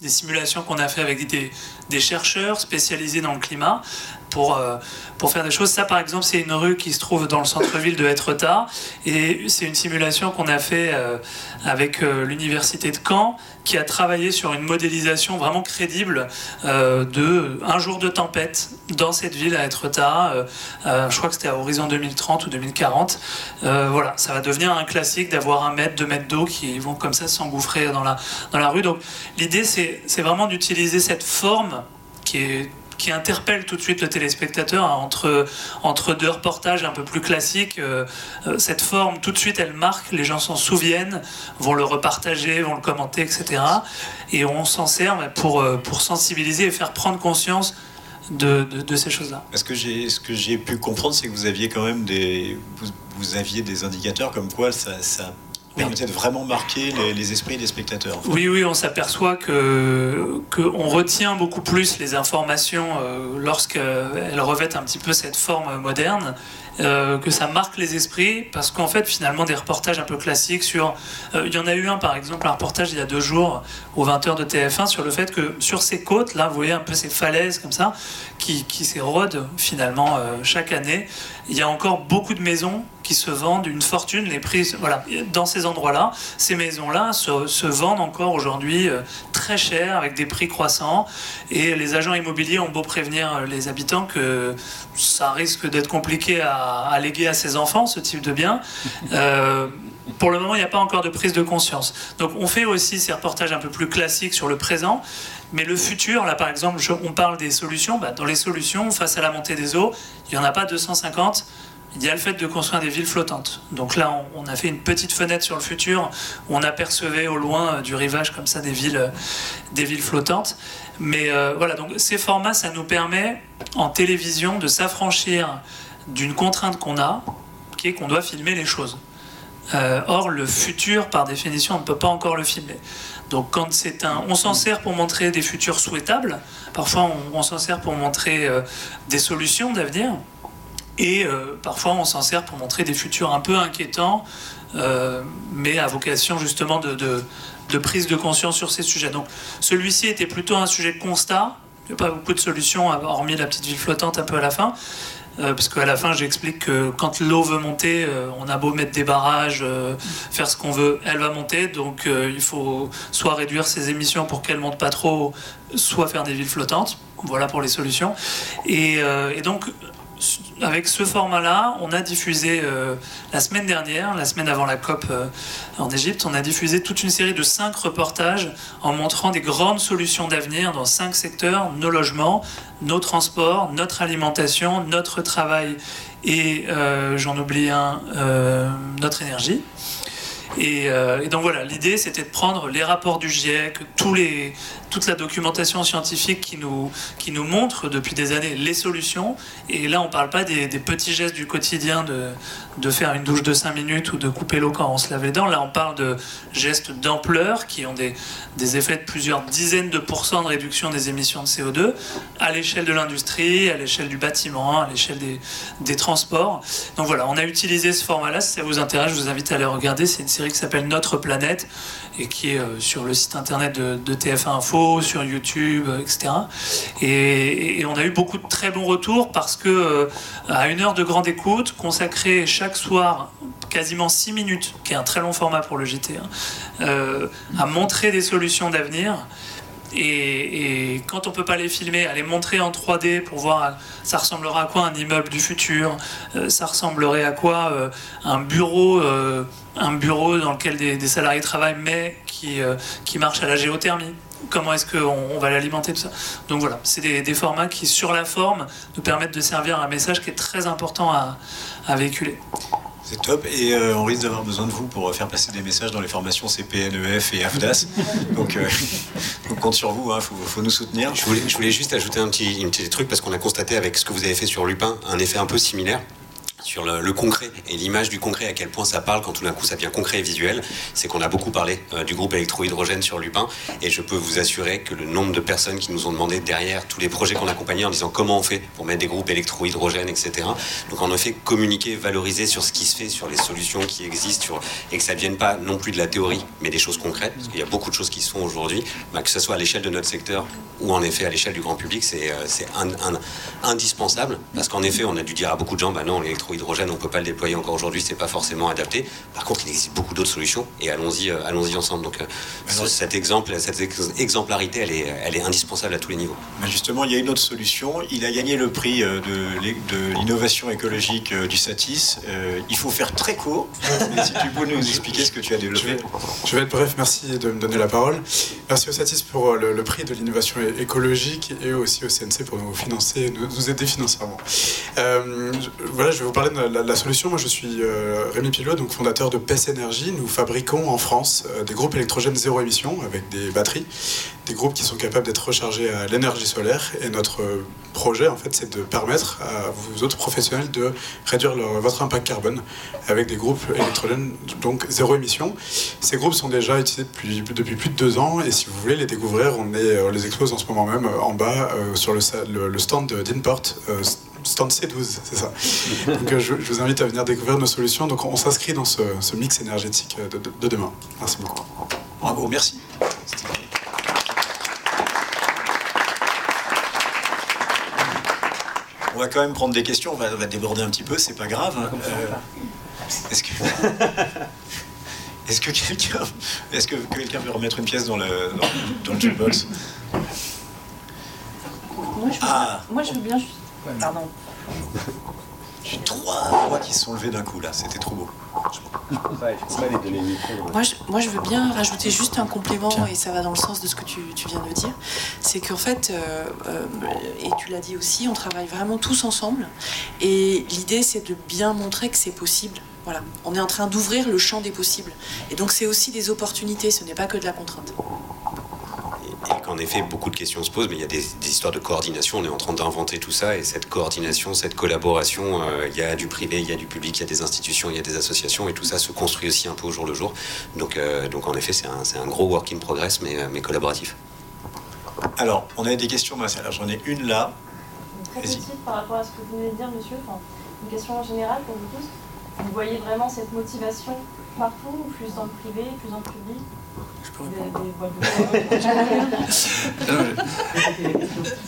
des simulations qu'on a fait avec des chercheurs spécialisés dans le climat pour, euh, pour faire des choses. Ça, par exemple, c'est une rue qui se trouve dans le centre-ville de Etretat et c'est une simulation qu'on a fait euh, avec euh, l'université de Caen qui a travaillé sur une modélisation vraiment crédible de un jour de tempête dans cette ville à Etretat. Je crois que c'était à horizon 2030 ou 2040. Euh, voilà, ça va devenir un classique d'avoir un mètre, deux mètres d'eau qui vont comme ça s'engouffrer dans la, dans la rue. Donc l'idée, c'est vraiment d'utiliser cette forme qui est qui interpelle tout de suite le téléspectateur entre, entre deux reportages un peu plus classiques. euh, euh, cette forme, tout de suite, elle marque, les gens s'en souviennent, vont le repartager, vont le commenter, etc. Et on s'en sert pour, euh, pour sensibiliser et faire prendre conscience de, de, ces choses-là.
Ce que j'ai, ce que j'ai pu comprendre, c'est que vous aviez quand même des, vous, vous aviez des indicateurs comme quoi ça permettait de vraiment marquer les, esprits des spectateurs.
Oui, oui, on s'aperçoit que qu'on retient beaucoup plus les informations euh, lorsqu'elles revêtent un petit peu cette forme moderne, euh, que ça marque les esprits, parce qu'en fait, finalement, des reportages un peu classiques sur... euh, Il y en a eu un, par exemple, un reportage il y a deux jours, aux 20h de TF1, sur le fait que sur ces côtes, là, vous voyez un peu ces falaises comme ça, qui, qui s'érodent finalement euh, chaque année, il y a encore beaucoup de maisons qui se vendent une fortune. Les prix, voilà, dans ces endroits-là, ces maisons-là se, se vendent encore aujourd'hui euh, très cher, avec des prix croissants. Et les agents immobiliers ont beau prévenir euh, les habitants que ça risque d'être compliqué à, à léguer à ses enfants, ce type de bien. [LAUGHS] Euh, pour le moment, il n'y a pas encore de prise de conscience. Donc, on fait aussi ces reportages un peu plus classiques sur le présent. Mais le futur, là par exemple, je- on parle des solutions. Bah, dans les solutions, face à la montée des eaux, il n'y en a pas 250. Il y a le fait de construire des villes flottantes. Donc là, on, a fait une petite fenêtre sur le futur on apercevait au loin euh, du rivage comme ça des villes, euh, des villes flottantes. Mais euh, voilà, donc ces formats, ça nous permet en télévision de s'affranchir d'une contrainte qu'on a, qui est qu'on doit filmer les choses. Or, le futur, par définition, on ne peut pas encore le filmer. Donc, quand c'est un, on s'en sert pour montrer des futurs souhaitables. Parfois, on, s'en sert pour montrer des solutions d'avenir. Et euh, parfois, on s'en sert pour montrer des futurs un peu inquiétants, euh, mais à vocation justement de, prise de conscience sur ces sujets. Donc, celui-ci était plutôt un sujet de constat. Il n'y a pas beaucoup de solutions, hormis la petite ville flottante un peu à la fin. Euh, parce qu'à la fin, j'explique que quand l'eau veut monter, on a beau mettre des barrages, faire ce qu'on veut, elle va monter. Donc il faut soit réduire ses émissions pour qu'elle monte pas trop, soit faire des villes flottantes. Voilà pour les solutions. Et donc, avec ce format-là, on a diffusé euh, la semaine dernière, la semaine avant la COP euh, en Égypte, on a diffusé toute une série de cinq reportages en montrant des grandes solutions d'avenir dans cinq secteurs nos logements, nos transports, notre alimentation, notre travail et euh, j'en oublie un, notre énergie. Et, donc voilà, l'idée c'était de prendre les rapports du GIEC, tous les, toute la documentation scientifique qui nous, qui nous montre depuis des années les solutions. Et là, on ne parle pas des, petits gestes du quotidien de, de faire une douche de 5 minutes ou de couper l'eau quand on se lave les dents. Là, on parle de gestes d'ampleur qui ont des, des effets de plusieurs dizaines de pourcents de réduction des émissions de CO2 à l'échelle de l'industrie, à l'échelle du bâtiment, à l'échelle des, des, transports. Donc voilà, on a utilisé ce format-là. Si ça vous intéresse, je vous invite à aller regarder. C'est une série qui s'appelle Notre planète et qui est euh, sur le site internet de, de TF1 Info, sur YouTube, euh, etc. Et, on a eu beaucoup de très bons retours parce que euh, à une heure de grande écoute, consacrée chaque soir quasiment 6 minutes, qui est un très long format pour le JT, hein, à montrer des solutions d'avenir. Et, quand on peut pas les filmer, à les montrer en 3D pour voir ça ressemblera à quoi un immeuble du futur, euh, ça ressemblerait à quoi euh, un bureau, euh, un bureau dans lequel des, salariés travaillent mais qui, qui marche à la géothermie. Comment est-ce qu'on va l'alimenter tout ça Donc voilà, c'est des, formats qui sur la forme nous permettent de servir un message qui est très important à, à véhiculer.
C'est top. Et euh, on risque d'avoir besoin de vous pour faire passer des messages dans les formations CPNEF et AFDAS. [LAUGHS] Donc, euh, [LAUGHS] on compte sur vous, il hein. faut, nous soutenir.
Je voulais, je voulais juste ajouter un petit, un petit truc parce qu'on a constaté avec ce que vous avez fait sur Lupin un effet un peu similaire sur le, concret et l'image du concret, à quel point ça parle quand tout d'un coup ça devient concret et visuel, c'est qu'on a beaucoup parlé euh, du groupe électrohydrogène sur Lupin. Et je peux vous assurer que le nombre de personnes qui nous ont demandé derrière tous les projets qu'on accompagnait en disant comment on fait pour mettre des groupes électrohydrogène, etc. Donc en effet, communiquer, valoriser sur ce qui se fait, sur les solutions qui existent et que ça ne vienne pas non plus de la théorie, mais des choses concrètes, parce qu'il y a beaucoup de choses qui se font aujourd'hui, bah, que ce soit à l'échelle de notre secteur ou en effet à l'échelle du grand public, c'est euh, indispensable parce qu'en effet, on a dû dire à beaucoup de gens, bah non, l'électro hydrogène, on ne peut pas le déployer encore aujourd'hui, c'est pas forcément adapté. Par contre, il existe beaucoup d'autres solutions et allons-y, euh, allons-y ensembe. Donc, euh, cet exemple, cette exemplarité, elle est, elle est indispensable à tous les niveaux.
justement, il y a une autre solution. Il a gagné le prix euh, de, l'innovation écologique du Satis. il faut faire très court. [LAUGHS] si tu peux nous expliquer ce que tu as développé.
Je vais, être bref. Merci de me donner la parole. Merci au Satis pour le, prix de l'innovation écologique et aussi au CNC pour nous financer, nous, aider financièrement. voilà, je vais vous parler de la, solution. Moi, je suis euh, Rémi Pilot, donc fondateur de PES Énergie. Nous fabriquons en France euh, des groupes électrogènes zéro émission avec des batteries, des groupes qui sont capables d'être rechargés à l'énergie solaire. Et notre euh, projet, en fait, c'est de permettre à vous autres professionnels de réduire votre impact carbone avec des groupes électrogènes donc zéro émission. Ces groupes sont déjà utilisés depuis, plus de deux ans et si vous voulez les découvrir, on, les expose en ce moment même en bas sur le, le, stand d'Inport stand C12, c'est ça. Donc euh, je, vous invite à venir découvrir nos solutions. Donc on s'inscrit dans ce, mix énergétique de, demain. Merci beaucoup.
Bravo, merci. On va quand même prendre des questions, on va, déborder un petit peu, c'est pas grave. Euh, est-ce que... [LAUGHS] Est-ce que quelqu'un est que quelqu'un veut remettre une pièce dans le, dans, le jukebox?
Moi, ah. moi, je veux bien juste Pardon. [LAUGHS]
J'ai trois voix qui se sont levées d'un coup là, c'était trop beau.
Moi je, moi, je veux bien rajouter juste un complément, et ça va dans le sens de ce que tu, viens de dire. C'est qu'en fait, euh, euh, et tu l'as dit aussi, on travaille vraiment tous ensemble. Et l'idée, c'est de bien montrer que c'est possible. Voilà. On est en train d'ouvrir le champ des possibles. Et donc, c'est aussi des opportunités, ce n'est pas que de la contrainte
et qu'en effet, beaucoup de questions se posent, mais il y a des, histoires de coordination. On est en train d'inventer tout ça, et cette coordination, cette collaboration, euh, il y a du privé, il y a du public, il y a des institutions, il y a des associations, et tout ça se construit aussi un peu au jour le jour. Donc, euh, donc en effet, c'est un, un, gros work in progress, mais, euh, mais collaboratif.
Alors, on a des questions, alors j'en ai une là.
Très petite par rapport à ce que vous venez de dire, monsieur. Enfin, une question générale pour vous tous. Vous voyez vraiment cette motivation partout, plus dans le privé, plus dans le public [LAUGHS]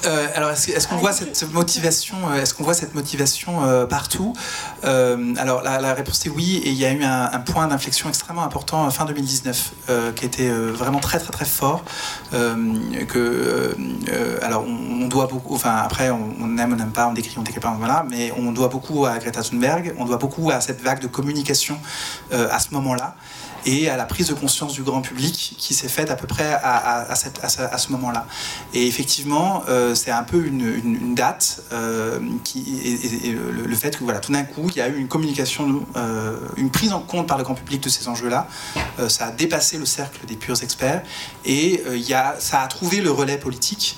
euh, alors, est-ce, qu'on voit cette motivation, euh, est-ce qu'on voit cette motivation euh, partout? Alors, la, réponse est oui, et il y a eu un, point d'inflexion extrêmement important fin 2019, qui était vraiment très très très fort. que, alors, on, doit beaucoup, enfin après, on, aime, on n'aime pas, on décrit, on décrit pas, voilà, mais on doit beaucoup à Greta Thunberg, on doit beaucoup à cette vague de communication à ce moment-là et à la prise de conscience du grand public qui s'est faite à peu près à, à, ce moment-là. Et effectivement, euh, c'est un peu une, date euh, qui, et, le, fait que voilà, tout d'un coup, il y a eu une communication, euh, une prise en compte par le grand public de ces enjeux-là. ça a dépassé le cercle des purs experts et il y a, ça a trouvé le relais politique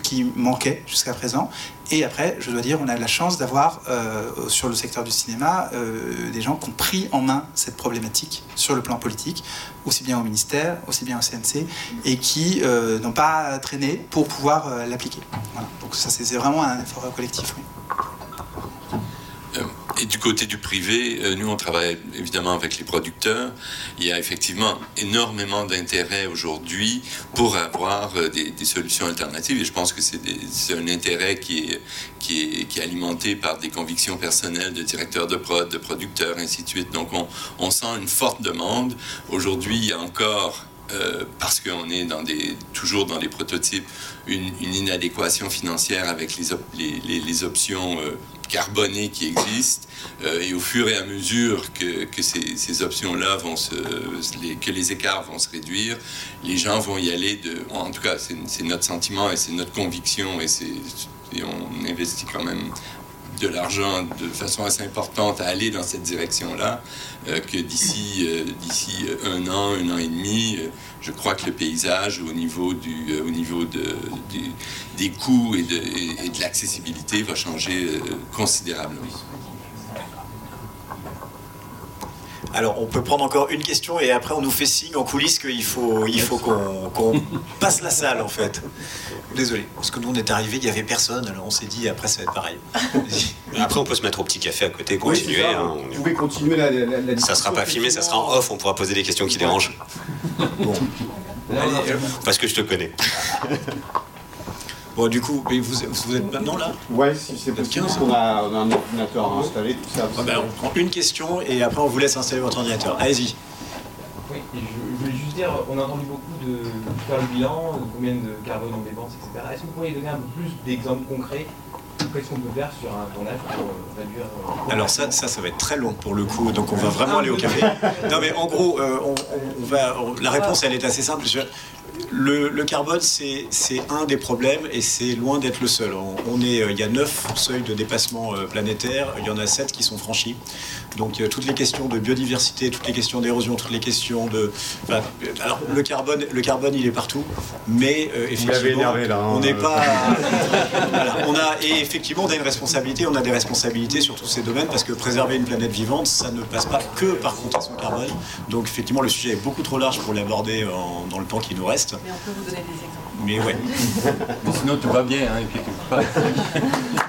qui manquait jusqu'à présent. Et après, je dois dire, on a la chance d'avoir euh, sur le secteur du cinéma euh, des gens qui ont pris en main cette problématique sur le plan politique, aussi bien au ministère, aussi bien au CNC, et qui euh, n'ont pas traîné pour pouvoir l'appliquer. Donc ça, c'est vraiment un effort collectif.
Et du côté du privé, euh, nous, on travaille évidemment avec les producteurs. Il y a effectivement énormément d'intérêt aujourd'hui pour avoir euh, des, solutions alternatives. Et je pense que c'est un intérêt qui est, alimenté par des convictions personnelles de directeurs de prod, de producteurs, ainsi de suite. Donc, on, on sent une forte demande. Aujourd'hui, il y a encore euh, parce qu'on est des, toujours dans les prototypes, une, inadéquation financière avec les, options carbonées qui existent. Euh, et au fur et à mesure que, ces, options-là vont se, que les écarts vont se réduire, les gens vont y aller en tout cas, c'est notre sentiment et c'est notre conviction et on investit quand même de l'argent de façon assez importante à aller dans cette direction-là, euh, que d'ici euh, d'ici un an, un an et demi, je crois que le paysage au niveau, du, au niveau de, des coûts et de, et de l'accessibilité va changer considérablement.
Alors, on peut prendre encore une question et après on nous fait signe en coulisses qu'il faut, il faut qu'on passe la salle en fait. Désolé, parce que nous on est arrivé, il n'y avait personne, alors on s'est dit après ça va être pareil. [LAUGHS]
Après on peut se mettre au petit café à côté, continuer.
Hein, vous pouvez continuer la, la,
Ça sera pas filmé, ça sera en off, on pourra poser des questions qui dérangent. Bon. Parce que je te connais. [LAUGHS]
Bon, du coup, vous, vous êtes maintenant là
Ouais, si c'est possible, parce qu'on a, un ordinateur installé, tout ça.
Ah ben, on prend une question et après on vous laisse installer votre ordinateur. Allez-y.
Oui, je, voulais juste dire, on a entendu beaucoup de faire le bilan, de combien de carbone on dépense, etc. Est-ce que vous pourriez donner un peu plus d'exemples concrets Qu'est-ce qu'on peut faire sur un tournage pour euh, réduire
euh, Alors ça, ça, ça va être très long pour le coup, donc on va vraiment aller au café. Non mais en gros, euh, on, va, la réponse elle est assez simple le, carbone, c'est un des problèmes et c'est loin d'être le seul. On, est, euh, il y a neuf seuils de dépassement euh, planétaire, il y en a sept qui sont franchis. Donc euh, toutes les questions de biodiversité, toutes les questions d'érosion, toutes les questions de... alors le carbone, le carbone, il est partout, mais effectivement, on n'est pas... [LAUGHS] on a, et effectivement, on a une responsabilité, on a des responsabilités sur tous ces domaines parce que préserver une planète vivante, ça ne passe pas que par son carbone. Donc effectivement, le sujet est beaucoup trop large pour l'aborder dans le temps qui nous reste.
Mais on peut vous donner des exemples.
Mais ouais. [LAUGHS]
sinon, tout va bien, hein, et puis tout [LAUGHS]